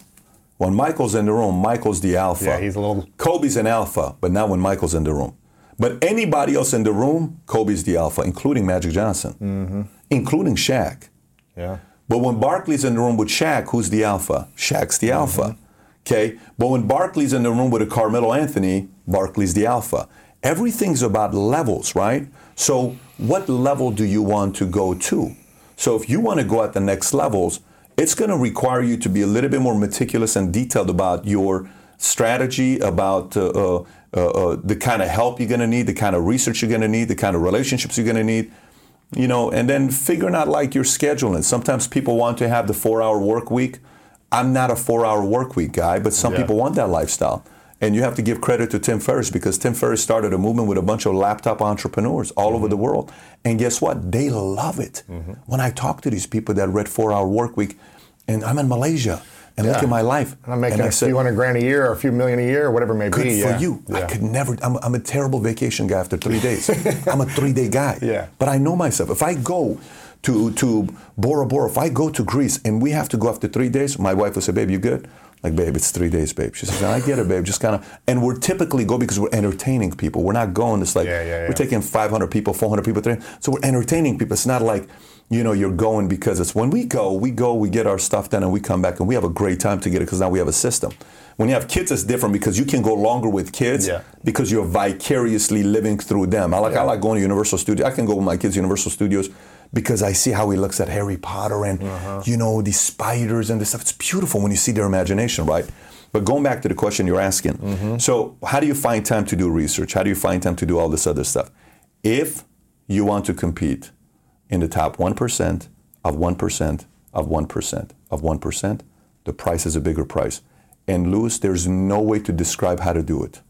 When Michael's in the room, Michael's the alpha. Yeah, he's a little- Kobe's an alpha, but not when Michael's in the room. But anybody else in the room, Kobe's the alpha, including Magic Johnson, including Shaq. Yeah. But when Barkley's in the room with Shaq, who's the alpha? Shaq's the alpha. Okay? But when Barkley's in the room with a Carmelo Anthony, Barkley's the alpha. Everything's about levels, right? So what level do you want to go to? So if you want to go at the next levels, it's going to require you to be a little bit more meticulous and detailed about your strategy, about uh, uh, uh, uh, the kind of help you're going to need, the kind of research you're going to need, the kind of relationships you're going to need you know, and then figuring out like your scheduling. Sometimes people want to have the four hour work week. I'm not a four hour work week guy, but some Yeah. people want that lifestyle. And you have to give credit to Tim Ferriss because Tim Ferriss started a movement with a bunch of laptop entrepreneurs all over the mm-hmm. world. And guess what? They love it. Mm-hmm. When I talk to these people that read four hour work week, and I'm in Malaysia and look at my life. And I'm making and a said, few hundred grand a year or a few million a year or whatever it may Good be. for yeah. you. I could never. I'm, I'm a terrible vacation guy after three days. I'm a three day guy. Yeah. But I know myself. If I go to to Bora Bora, if I go to Greece and we have to go after three days, my wife will say, "Babe, you good?" Like, babe, it's three days, babe. She says, I get it, babe. Just kind of, and we're typically go because we're entertaining people. We're not going. It's like Yeah, yeah, yeah. we're taking 500 people, 400 people, 300. So we're entertaining people. It's not like, you know, you're going because it's when we go, we go, we get our stuff done, and we come back and we have a great time together because now we have a system. When you have kids, it's different because you can go longer with kids Yeah. because you're vicariously living through them. I like I like going to Universal Studios. I can go with my kids Universal Studios because I see how he looks at Harry Potter and Uh-huh. you know these spiders and this stuff. It's beautiful when you see their imagination, right? But going back to the question you're asking, Mm-hmm. so how do you find time to do research? How do you find time to do all this other stuff? If you want to compete in the top 1% of 1% of 1% of 1%, the price is a bigger price. And Lewis, there's no way to describe how to do it.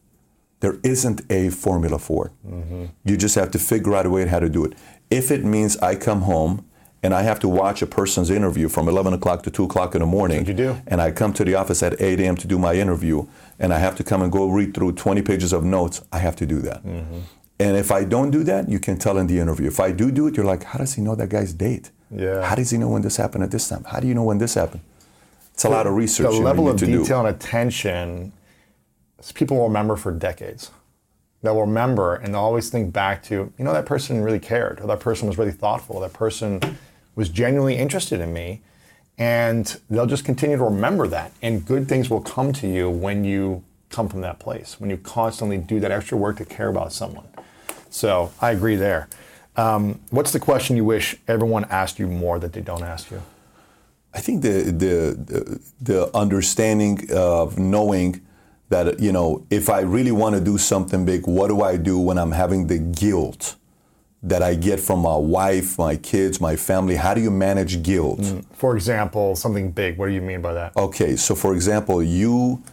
There isn't a formula for it. Mm-hmm. You just have to figure out a way how to do it. If it means I come home and I have to watch a person's interview from 11 o'clock to 2 o'clock in the morning, you do. and I come to the office at 8 a.m. to do my interview, and I have to come and go read through 20 pages of notes, I have to do that. Mm-hmm. And if I don't do that, you can tell in the interview. If I do do it, you're like, how does he know that guy's date? Yeah. How does he know when this happened at this time? How do you know when this happened? It's a lot of research. The level of detail do. and attention, people will remember for decades. They'll remember and always think back to, you know, that person really cared, or that person was really thoughtful, that person was genuinely interested in me. And they'll just continue to remember that. And good things will come to you when you come from that place, when you constantly do that extra work to care about someone. So I agree there. Um, what's the question you wish everyone asked you more that they don't ask you? I think the, the the the understanding of knowing that you know if I really want to do something big, what do I do when I'm having the guilt that I get from my wife, my kids, my family? How do you manage guilt? Mm. For example, something big. What do you mean by that? Okay, so for example, you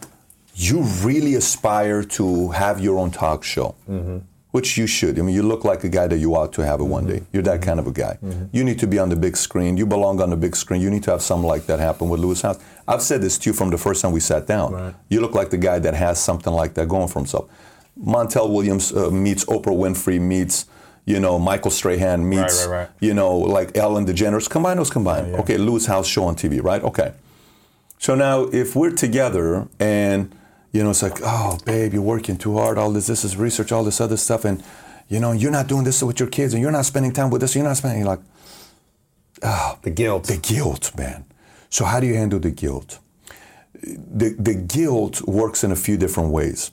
you really aspire to have your own talk show. Mm-hmm which you should. I mean, you look like a guy that you ought to have it one day. You're that kind of a guy. Mm-hmm. You need to be on the big screen. You belong on the big screen. You need to have something like that happen with Lewis Howes. I've said this to you from the first time we sat down. Right. You look like the guy that has something like that going for himself. Montel Williams uh, meets Oprah Winfrey meets you know Michael Strahan meets right, right, you know like Ellen DeGeneres. Combine those, combine. Yeah, yeah. Okay, Lewis Howes show on TV, right? Okay. So now if we're together and you know, it's like, oh, babe, you're working too hard. All this, this is research, all this other stuff, and you know, you're not doing this with your kids, and you're not spending time with this. You're not spending. You're like, oh, the guilt. The guilt, man. So how do you handle the guilt? The the guilt works in a few different ways.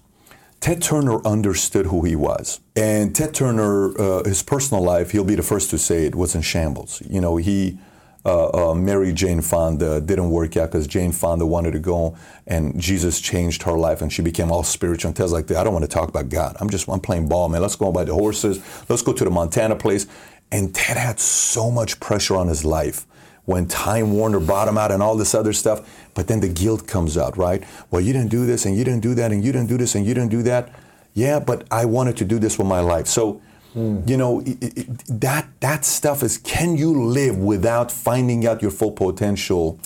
Ted Turner understood who he was, and Ted Turner, uh, his personal life, he'll be the first to say it was in shambles. You know, he uh, uh, Mary Jane Fonda didn't work out because Jane Fonda wanted to go, and Jesus changed her life, and she became all spiritual. And Ted's like, I don't want to talk about God. I'm just I'm playing ball, man. Let's go by the horses. Let's go to the Montana place. And Ted had so much pressure on his life when Time Warner bought him out and all this other stuff. But then the guilt comes out, right? Well, you didn't do this, and you didn't do that, and you didn't do this, and you didn't do that. Yeah, but I wanted to do this with my life. So Mm. You know, it, it, that that stuff is can you live without finding out your full potential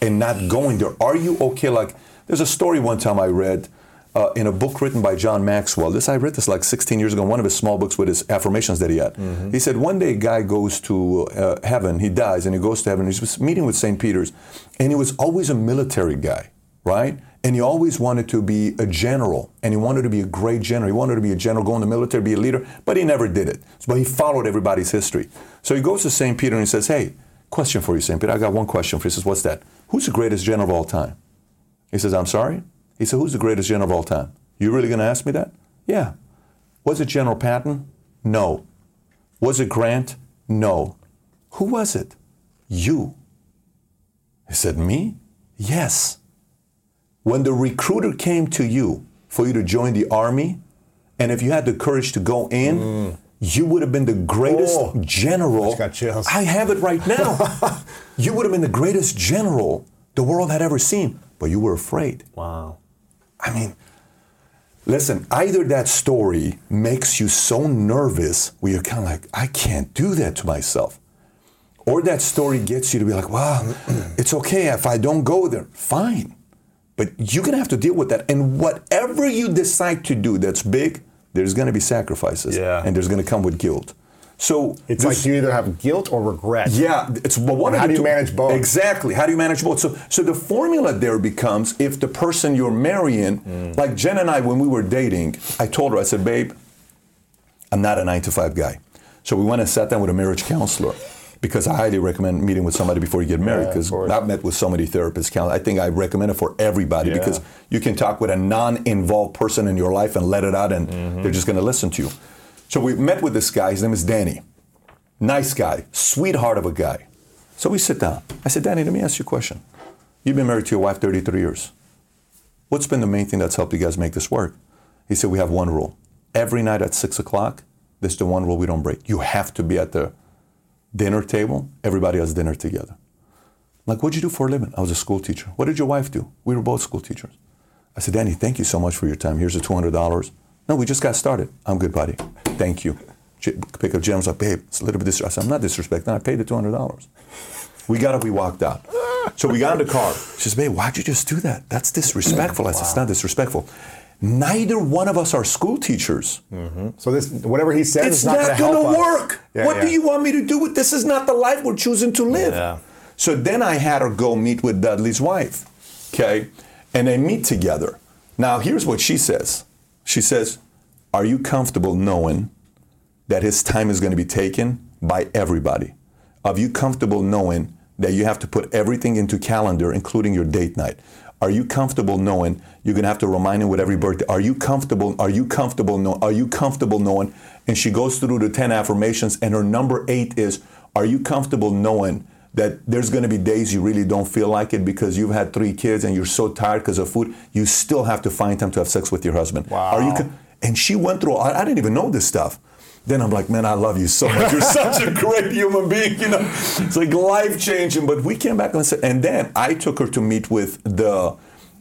and not going there? Are you okay? Like, there's a story one time I read uh, in a book written by John Maxwell. This I read this like 16 years ago. One of his small books with his affirmations that he had. Mm-hmm. He said one day a guy goes to uh, heaven. He dies and he goes to heaven. He's meeting with St. Peter's, and he was always a military guy, right? And he always wanted to be a general, and he wanted to be a great general. He wanted to be a general, go in the military, be a leader, but he never did it. But he followed everybody's history. So he goes to St. Peter and he says, Hey, question for you, St. Peter. I got one question for you. He says, What's that? Who's the greatest general of all time? He says, I'm sorry? He said, Who's the greatest general of all time? You really going to ask me that? Yeah. Was it General Patton? No. Was it Grant? No. Who was it? You. He said, Me? Yes. When the recruiter came to you for you to join the army, and if you had the courage to go in, mm. you would have been the greatest oh, general. I have it right now. you would have been the greatest general the world had ever seen, but you were afraid. Wow. I mean, listen, either that story makes you so nervous where you're kind of like, I can't do that to myself. Or that story gets you to be like, wow, it's okay if I don't go there. Fine. But you're going to have to deal with that. And whatever you decide to do that's big, there's going to be sacrifices. Yeah. And there's going to come with guilt. So it's like you either have guilt or regret. Yeah, it's well, one. How do you two, manage both? Exactly. How do you manage both? So, so the formula there becomes if the person you're marrying, mm. like Jen and I, when we were dating, I told her, I said, "Babe, I'm not a nine to five guy." So we went and sat down with a marriage counselor because I highly recommend meeting with somebody before you get married. Because yeah, I've met with so many therapists. I think I recommend it for everybody yeah. because you can talk with a non-involved person in your life and let it out, and mm-hmm. they're just going to listen to you. So we met with this guy. His name is Danny. Nice guy, sweetheart of a guy. So we sit down. I said, Danny, let me ask you a question. You've been married to your wife 33 years. What's been the main thing that's helped you guys make this work? He said, We have one rule. Every night at six o'clock, this is the one rule we don't break. You have to be at the dinner table, everybody has dinner together. Like, what'd you do for a living? I was a school teacher. What did your wife do? We were both school teachers. I said, Danny, thank you so much for your time. Here's the $200. No, we just got started. I'm good, buddy. Thank you. Pick up Jim's like, babe, it's a little bit disrespectful. I said, I'm not disrespecting. I paid the $200. We got up, we walked out. So we got in the car. She says, babe, why'd you just do that? That's disrespectful. I said, it's not disrespectful. Neither one of us are school teachers. Mm-hmm. So this, whatever he says, It's is not, not, going to going help to us. work. Yeah, what yeah. do you want me to do with this? Is not the life we're choosing to live. Yeah. So then I had her go meet with Dudley's wife. Okay, and they meet together. Now here's what she says. She says, "Are you comfortable knowing that his time is going to be taken by everybody? Are you comfortable knowing that you have to put everything into calendar, including your date night? Are you comfortable knowing you're gonna have to remind him with every birthday? Are you comfortable? Are you comfortable? Know, are you comfortable knowing? And she goes through the ten affirmations, and her number eight is, Are you comfortable knowing that there's gonna be days you really don't feel like it because you've had three kids and you're so tired because of food? You still have to find time to have sex with your husband. Wow. Are you? And she went through. I, I didn't even know this stuff. Then I'm like, man, I love you so much. You're such a great human being. You know, it's like life changing. But we came back and said, and then I took her to meet with the,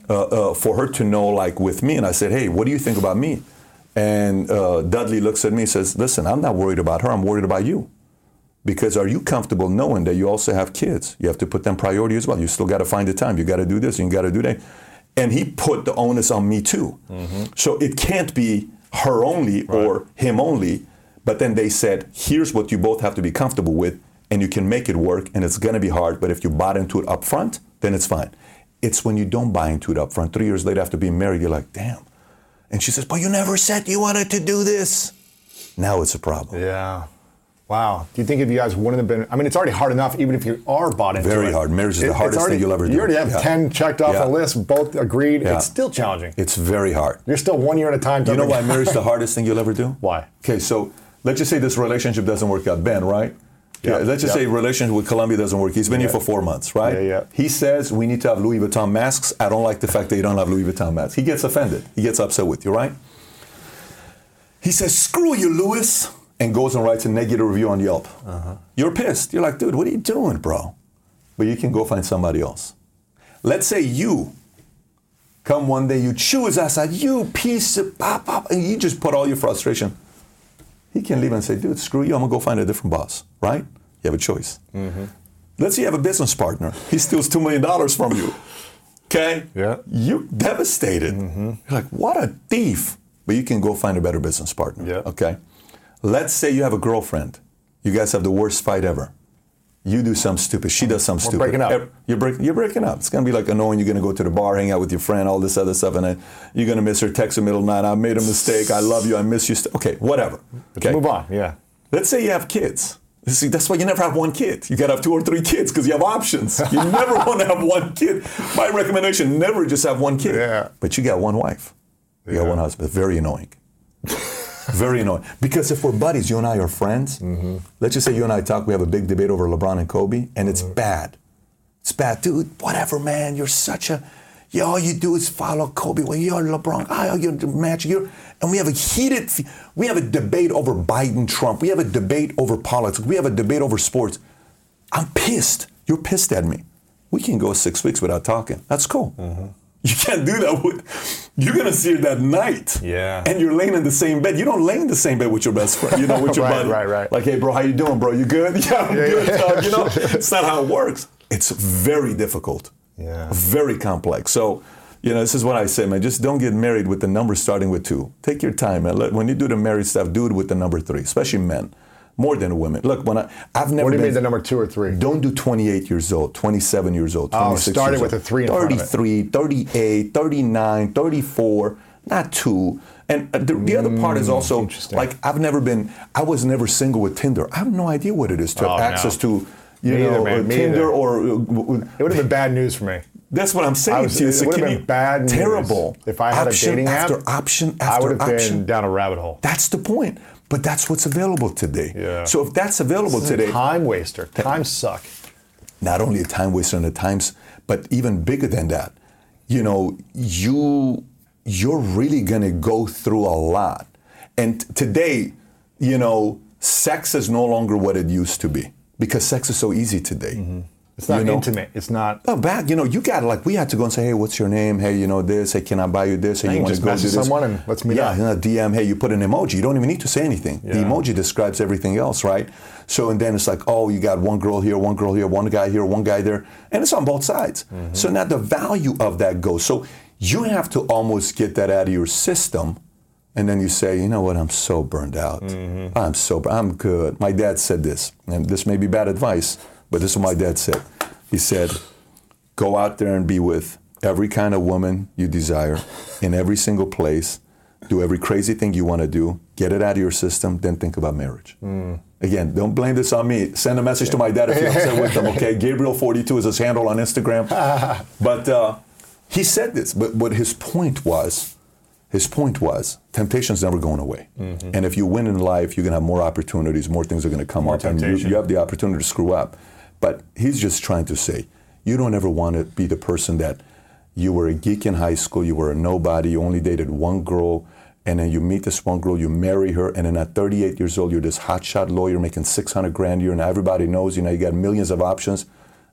uh, uh, for her to know, like with me. And I said, hey, what do you think about me? And uh, Dudley looks at me and says, listen, I'm not worried about her. I'm worried about you. Because are you comfortable knowing that you also have kids? You have to put them priority as well. You still got to find the time. You got to do this you got to do that. And he put the onus on me too. So it can't be her only or him only. But then they said, here's what you both have to be comfortable with, and you can make it work, and it's going to be hard. But if you bought into it up front, then it's fine. It's when you don't buy into it up front, three years later after being married, you're like, damn. And she says, but you never said you wanted to do this. Now it's a problem. Yeah. Wow. Do you think if you guys wouldn't have been, I mean, it's already hard enough, even if you are bought into it? Very it. hard. Marriage is the it's hardest thing you'll ever do. You already have Yeah. 10 checked off Yeah. the list, both agreed. Yeah. It's still challenging. It's very hard. You're still one year at a time. You know why marriage is the hardest thing you'll ever do? Why? Okay, so let's just say this relationship doesn't work out. Ben, right? Yeah, let's just yeah. say relationship with Columbia doesn't work. He's been here for four months, right? Yeah, yeah. He says we need to have Louis Vuitton masks. I don't like the fact that you don't have Louis Vuitton masks. He gets offended. He gets upset with you, right? He says, "Screw you, Louis," and goes and writes a negative review on Yelp. Uh-huh. You're pissed. You're like, dude, what are you doing, bro? But you can go find somebody else. Let's say you come one day, you choose us, you piece of pop, pop, and you just put all your frustration. He can leave and say, dude, screw you, I'm gonna go find a different boss, right? You have a choice. Mm-hmm. Let's say you have a business partner. He steals $2 million from you. Okay? Yeah. You're devastated. Mm-hmm. You're like, what a thief. But you can go find a better business partner. Yeah. Okay? Let's say you have a girlfriend. You guys have the worst fight ever. You do something stupid. She does something We're stupid. breaking up. You're, break, you're breaking up. It's going to be like annoying. You're going to go to the bar, hang out with your friend, all this other stuff, and then you're going to miss her text in the middle of the night. I made a mistake. I love you. I miss you. Okay, whatever. Let's Okay. move on. Yeah. Let's say you have kids. See, that's why you never have one kid. You gotta have two or three kids because you have options. You never want to have one kid. My recommendation: never just have one kid. Yeah. But you got one wife. You got one husband. Very annoying. Very annoying. Because if we're buddies, you and I are friends. Mm-hmm. Let's just say you and I talk. We have a big debate over LeBron and Kobe, and it's Mm-hmm. bad. It's bad, dude. Whatever, man. You're such a. Yeah, all you do is follow Kobe. Well, you're LeBron. Ah, you're the Magic. You're, and we have a heated. We have a debate over Biden, Trump. We have a debate over politics. We have a debate over sports. I'm pissed. You're pissed at me. We can go six weeks without talking. That's cool. Mm-hmm. You can't do that with. You're gonna see her that night. Yeah. And you're laying in the same bed. You don't lay in the same bed with your best friend. You know, with your Right, buddy. right, right. Like, hey, bro, how you doing, bro? You good? Yeah, I'm good. dog. You know, it's not how it works. It's very difficult. Yeah. Very complex. So, you know, this is what I say, man. Just don't get married with the number starting with two. Take your time, man. Let- When you do the married stuff, do it with the number three, especially men, more than women. Look, when I, I've never What do you been, mean the number two or three? don't do 28 years old, 27 years old, Oh, 26 started years with old. a three in front of it. 33, 38, 39, 34, not two. And uh, the, the other part is also Mm, interesting. like I've never been, I was never single with Tinder. I have no idea what it is to Oh, have no. access to, you Me either, know, uh, Me Tinder either. or. uh, It would have been bad news for me. that's what I'm saying was- to you. it So would've been bad news. Terrible. If I had a option dating app, after option I would have option. been down a rabbit hole. That's the point. But that's what's available today. Yeah. So if that's available This is a today, time waster. Times suck. not only a time waster and a times, but even bigger than that. You know, you you're really gonna go through a lot. And today, you know, sex is no longer what it used to be because sex is so easy today. Mm-hmm. It's not you know? intimate. It's not. No, back, you know, you got like we had to go and say, hey, what's your name? Hey, you know this. Hey, can I buy you this? Hey, you you want to just go do message this? someone and let's meet yeah, up. you know, DM. Hey, you put an emoji. You don't even need to say anything. The emoji describes everything else, right? So and then it's like, oh, you got one girl here, one girl here, one guy here, one guy there, and it's on both sides. Mm-hmm. So now the value of that goes. So you have to almost get that out of your system. And then you say, you know what? I'm so burned out. Mm-hmm. I'm so. I'm good. My dad said this, and this may be bad advice, but this is what my dad said. He said, go out there and be with every kind of woman you desire in every single place. Do every crazy thing you want to do. Get it out of your system. Then think about marriage. Again, don't blame this on me. Send a message to my dad if you're upset with him. Okay, Gabriel42 is his handle on Instagram. but uh, he said this. But what his point was, his point was, temptation's never going away. And if you win in life, you're gonna have more opportunities. More things are gonna come More up, and you, you have the opportunity to screw up. But he's just trying to say, you don't ever want to be the person that you were a geek in high school, you were a nobody, you only dated one girl, and then you meet this one girl, you marry her, and then at 38 years old, you're this hotshot lawyer making 600 grand a year, and everybody knows, you know, you got millions of options,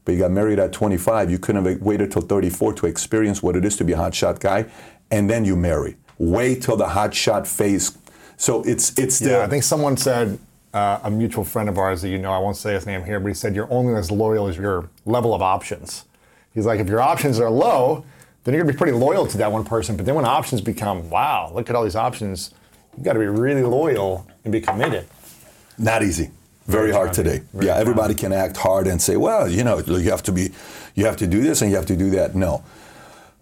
but you got married at 25. You couldn't have waited till 34 to experience what it is to be a hotshot guy, and then you marry. Wait till the hotshot phase. So it's it's the Yeah, I think someone said, uh, a mutual friend of ours that you know, I won't say his name here, but he said you're only as loyal as your level of options. He's like, if your options are low, then you're gonna be pretty loyal to that one person. But then when options become, wow, look at all these options, you got to be really loyal and be committed. Not easy. Very, hard challenging. today. Very yeah, everybody can act hard and say, well, you know, you have to be, you have to do this and you have to do that. No.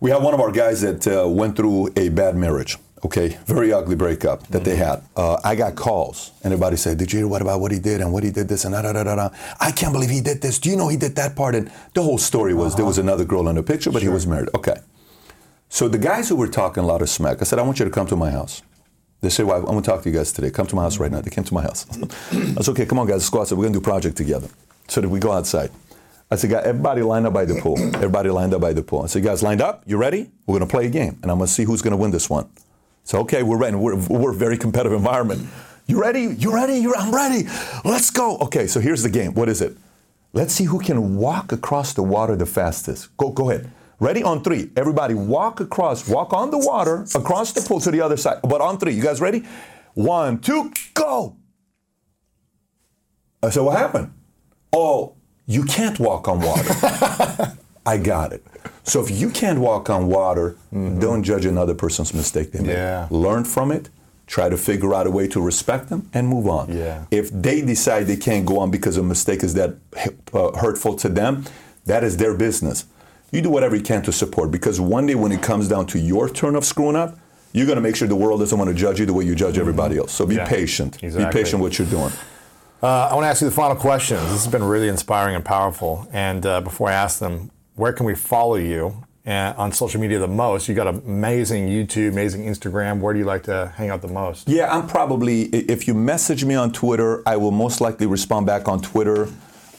We have one of our guys that uh, went through a bad marriage. Okay, very ugly breakup that they had. Uh, I got calls, and everybody said, "Did you hear what about what he did and what he did this and da da da da? I can't believe he did this. Do you know he did that part?" And the whole story was there was another girl in the picture, but he was married. Okay, so the guys who were talking a lot of smack, I said, "I want you to come to my house." They said, well, I'm going to talk to you guys today. Come to my house right now. They came to my house. I said, okay, come on, guys, let's go outside. We're going to do a project together. So did we go outside? I said, guys, everybody lined up by the pool. Everybody lined up by the pool. I said, guys, lined up? You ready? We're going to play a game, and I'm going to see who's going to win this one. So, okay, we're ready. We're, we're a very competitive environment. You ready? You ready? You're, I'm ready. Let's go. Okay, so here's the game. What is it? Let's see who can walk across the water the fastest. Go, go ahead. Ready on three. Everybody walk across, walk on the water, across the pool to the other side. But on three. You guys ready? One, two, go. I said, what happened? Oh, you can't walk on water. I got it. So if you can't walk on water, don't judge another person's mistake they made. Yeah. Learn from it. Try to figure out a way to respect them and move on. Yeah. If they decide they can't go on because a mistake is that uh, hurtful to them, that is their business. You do whatever you can to support because one day when it comes down to your turn of screwing up, you're going to make sure the world doesn't want to judge you the way you judge everybody else. So be Yeah. patient. Exactly. Be patient with what you're doing. Uh, I want to ask you the final questions. This has been really inspiring and powerful. And uh, before I ask them, where can we follow you uh, on social media the most? You got amazing YouTube, amazing Instagram. Where do you like to hang out the most? Yeah, I'm probably, if you message me on Twitter, I will most likely respond back on Twitter.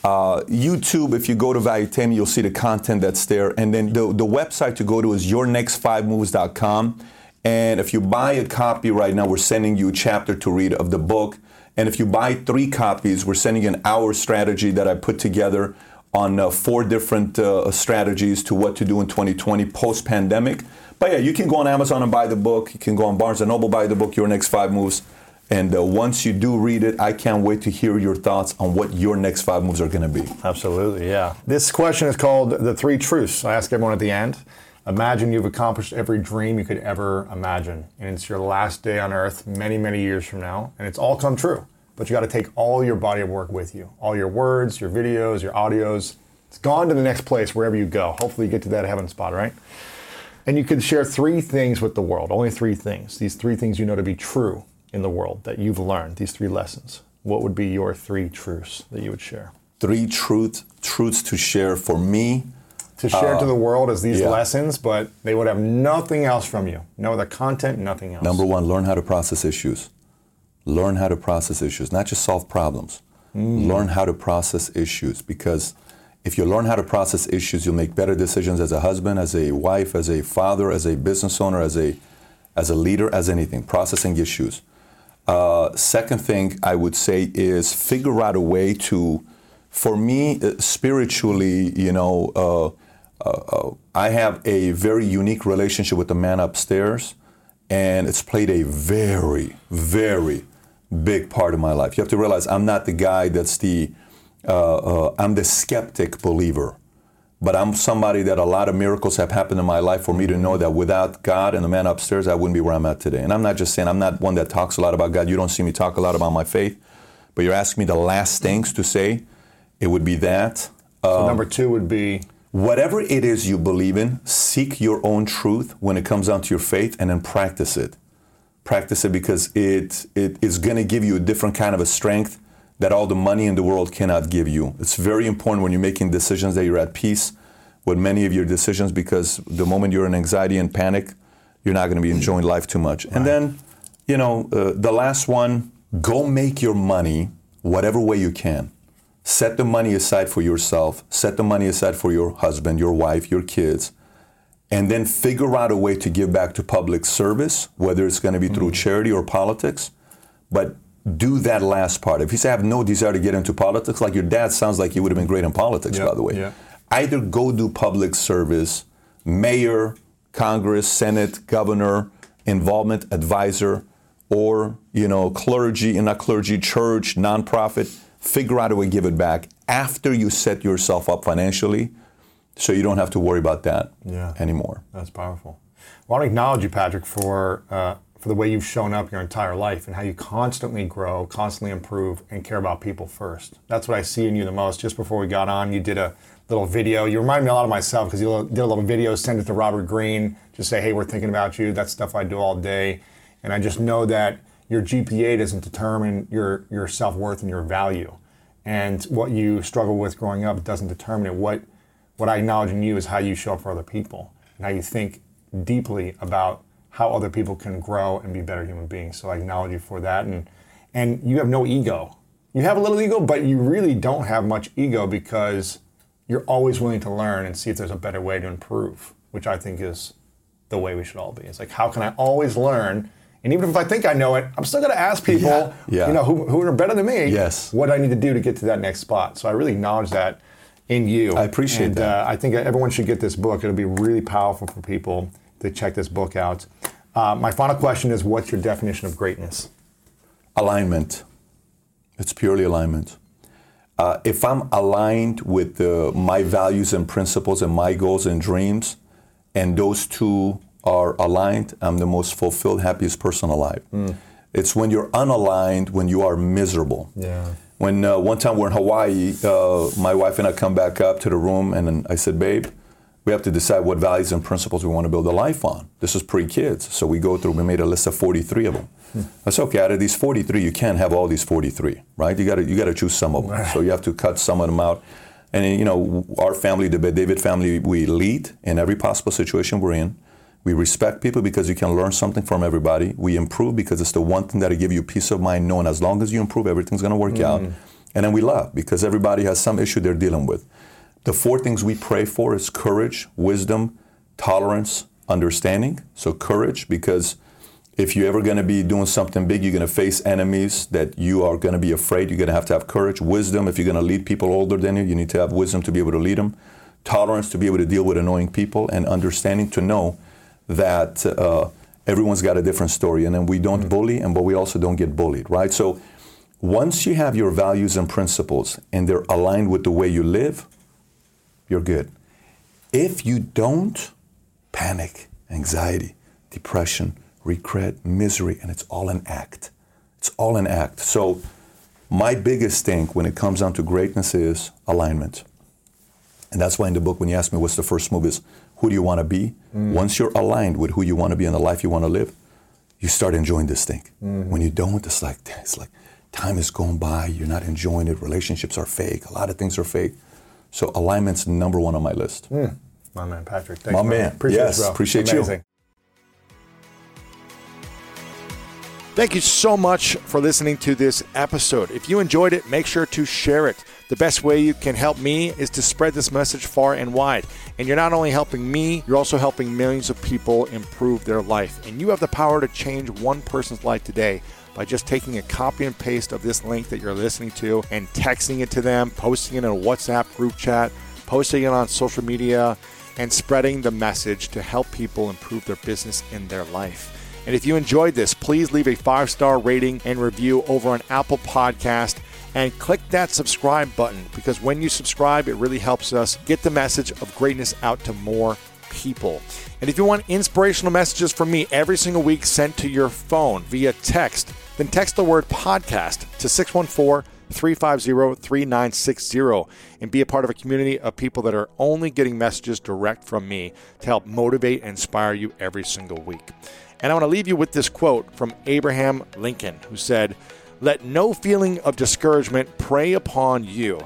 Uh, YouTube, if you go to Valuetainment, you'll see the content that's there. And then the, the website to go to is yournext5moves.com. And if you buy a copy right now, we're sending you a chapter to read of the book. And if you buy three copies, we're sending an hour strategy that I put together on uh, four different uh, strategies to what to do in 2020 post pandemic. But yeah, you can go on Amazon and buy the book. You can go on Barnes and Noble buy the book. Your next five moves. And uh, once you do read it, I can't wait to hear your thoughts on what your next five moves are going to be. Absolutely, yeah. This question is called The Three Truths. I ask everyone at the end. Imagine you've accomplished every dream you could ever imagine. And it's your last day on earth many, many years from now. And it's all come true. But you got to take all your body of work with you all your words, your videos, your audios. It's gone to the next place wherever you go. Hopefully, you get to that heaven spot, right? And you can share three things with the world, only three things. These three things you know to be true in the world that you've learned, these three lessons. What would be your three truths that you would share? Three truth, truths to share for me. To share to the uh, world as these yeah. lessons, but they would have nothing else from you. No other content, nothing else. Number one, learn how to process issues. Learn how to process issues, not just solve problems. Learn how to process issues because if you learn how to process issues, you'll make better decisions as a husband, as a wife, as a father, as a business owner, as a as a leader, as anything. Processing issues. Uh, second thing I would say is figure out a way to for me, uh, spiritually, you know, uh, uh, uh, I have a very unique relationship with the man upstairs, and it's played a very, very big part of my life. You have to realize I'm not the guy that's the, uh, uh, I'm the skeptic believer. But I'm somebody that a lot of miracles have happened in my life for me to know that without God and the man upstairs, I wouldn't be where I'm at today. And I'm not just saying I'm not one that talks a lot about God. You don't see me talk a lot about my faith, but you're asking me the last things to say. It would be that. So number two would be Whatever it is you believe in, seek your own truth when it comes down to your faith and then practice it. Practice it because it, it is going to give you a different kind of a strength that all the money in the world cannot give you. It's very important when you're making decisions that you're at peace with many of your decisions because the moment you're in anxiety and panic, you're not going to be enjoying life too much. And then, you know, uh, the last one, go make your money whatever way you can. Set the money aside for yourself, set the money aside for your husband, your wife, your kids, and then figure out a way to give back to public service, whether it's going to be through mm-hmm. charity or politics. But do that last part. If you say, I have no desire to get into politics, like your dad sounds like he would have been great in politics, Yeah, by the way. yeah. Either go do public service, mayor, Congress, Senate, governor, involvement advisor, or you know, clergy, and not clergy, church, nonprofit. Figure out a way to give it back after you set yourself up financially, so you don't have to worry about that Yeah. anymore. That's powerful. Well, I want to acknowledge you, Patrick, for uh, for the way you've shown up your entire life and how you constantly grow, constantly improve, and care about people first. That's what I see in you the most. Just before we got on, you did a little video. You remind me a lot of myself because you did a little video, send it to Robert Greene, just say, "Hey, we're thinking about you." That's stuff I do all day, and I just know that your GPA doesn't determine your your self worth and your value, and what you struggle with growing up doesn't determine it. What what I acknowledge in you is how you show up for other people and how you think deeply about how other people can grow and be better human beings. So I acknowledge you for that. And and you have no ego. You have a little ego, but you really don't have much ego because you're always willing to learn and see if there's a better way to improve, which I think is the way we should all be. It's like how can I always learn? And even if I think I know it, I'm still going to ask people, Yeah, yeah. you know, who, who are better than me, Yes. what I need to do to get to that next spot. So I really acknowledge that in you. I appreciate and, that. Uh, I think everyone should get this book. It'll be really powerful for people to check this book out. Uh, my final question is what's your definition of greatness? alignment. It's purely alignment. Uh, if I'm aligned with my values and principles and my goals and dreams, and those two are aligned, I'm the most fulfilled, happiest person alive. It's when you're unaligned, when you are miserable. Yeah. When uh, one time we're in Hawaii, uh, my wife and I come back up to the room, and then I said, "Babe, we have to decide what values and principles we want to build a life on." This is pre-kids, so we go through. We made a list of 43 of them. I said, okay. Out of these 43, you can't have all these 43, right? You got to you got to choose some of them. So you have to cut some of them out. And you know, our family, the David family, we lead in every possible situation we're in. We respect people because you can learn something from everybody. We improve because it's the one thing that'll give you peace of mind, knowing as long as you improve, everything's going to work out. Mm. And then we love because everybody has some issue they're dealing with. The four things we pray for is courage, wisdom, tolerance, understanding. So courage because if you're ever going to be doing something big, you're going to face enemies that you are going to be afraid. You're going to have to have courage. Wisdom, if you're going to lead people older than you, you need to have wisdom to be able to lead them. Tolerance to be able to deal with annoying people, and understanding to know that uh, everyone's got a different story. And then we don't bully, and but we also don't get bullied, right? So once you have your values and principles and they're aligned with the way you live, you're good. If you don't, panic, anxiety, depression, regret, misery, and it's all an act. It's all an act. So, my biggest thing when it comes down to greatness is alignment. And that's why in the book, when you ask me what's the first move, is who do you want to be? Mm. Once you're aligned with who you want to be and the life you want to live, you start enjoying this thing. Mm-hmm. When you don't, it's like it's like time is going by. You're not enjoying it. Relationships are fake. A lot of things are fake. So alignment's number one on my list. Hmm. My man, Patrick. Thanks, My man. man. Appreciate Yes, you, appreciate you. Thank you so much for listening to this episode. If you enjoyed it, make sure to share it. The best way you can help me is to spread this message far and wide. And you're not only helping me, you're also helping millions of people improve their life. And you have the power to change one person's life today by just taking a copy and paste of this link that you're listening to and texting it to them, posting it in a WhatsApp group chat, posting it on social media, and spreading the message to help people improve their business in their life. And if you enjoyed this, please leave a five star rating and review over on Apple Podcast and click that subscribe button because when you subscribe, it really helps us get the message of greatness out to more people. And if you want inspirational messages from me every single week sent to your phone via text, then text the word podcast to 614 350 3960 and be a part of a community of people that are only getting messages direct from me to help motivate and inspire you every single week. And I want to leave you with this quote from Abraham Lincoln, who said, Let no feeling of discouragement prey upon you,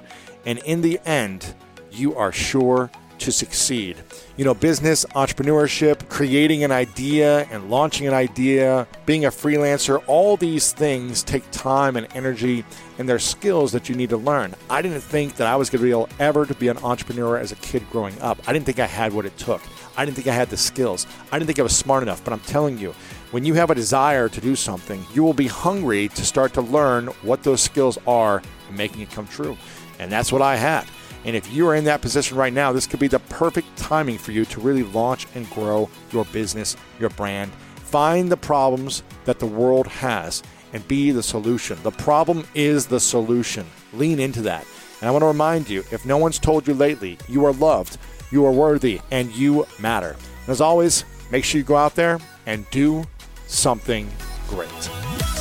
and in the end, you are sure to succeed. You know, business, entrepreneurship, creating an idea and launching an idea, being a freelancer, all these things take time and energy and they're skills that you need to learn. I didn't think that I was going to be able ever to be an entrepreneur as a kid growing up. I didn't think I had what it took. I didn't think I had the skills. I didn't think I was smart enough, but I'm telling you, when you have a desire to do something, you will be hungry to start to learn what those skills are and making it come true. And that's what I had. And if you are in that position right now, this could be the perfect timing for you to really launch and grow your business, your brand. Find the problems that the world has and be the solution. The problem is the solution. Lean into that. And I want to remind you if no one's told you lately, you are loved, you are worthy, and you matter. And as always, make sure you go out there and do something great.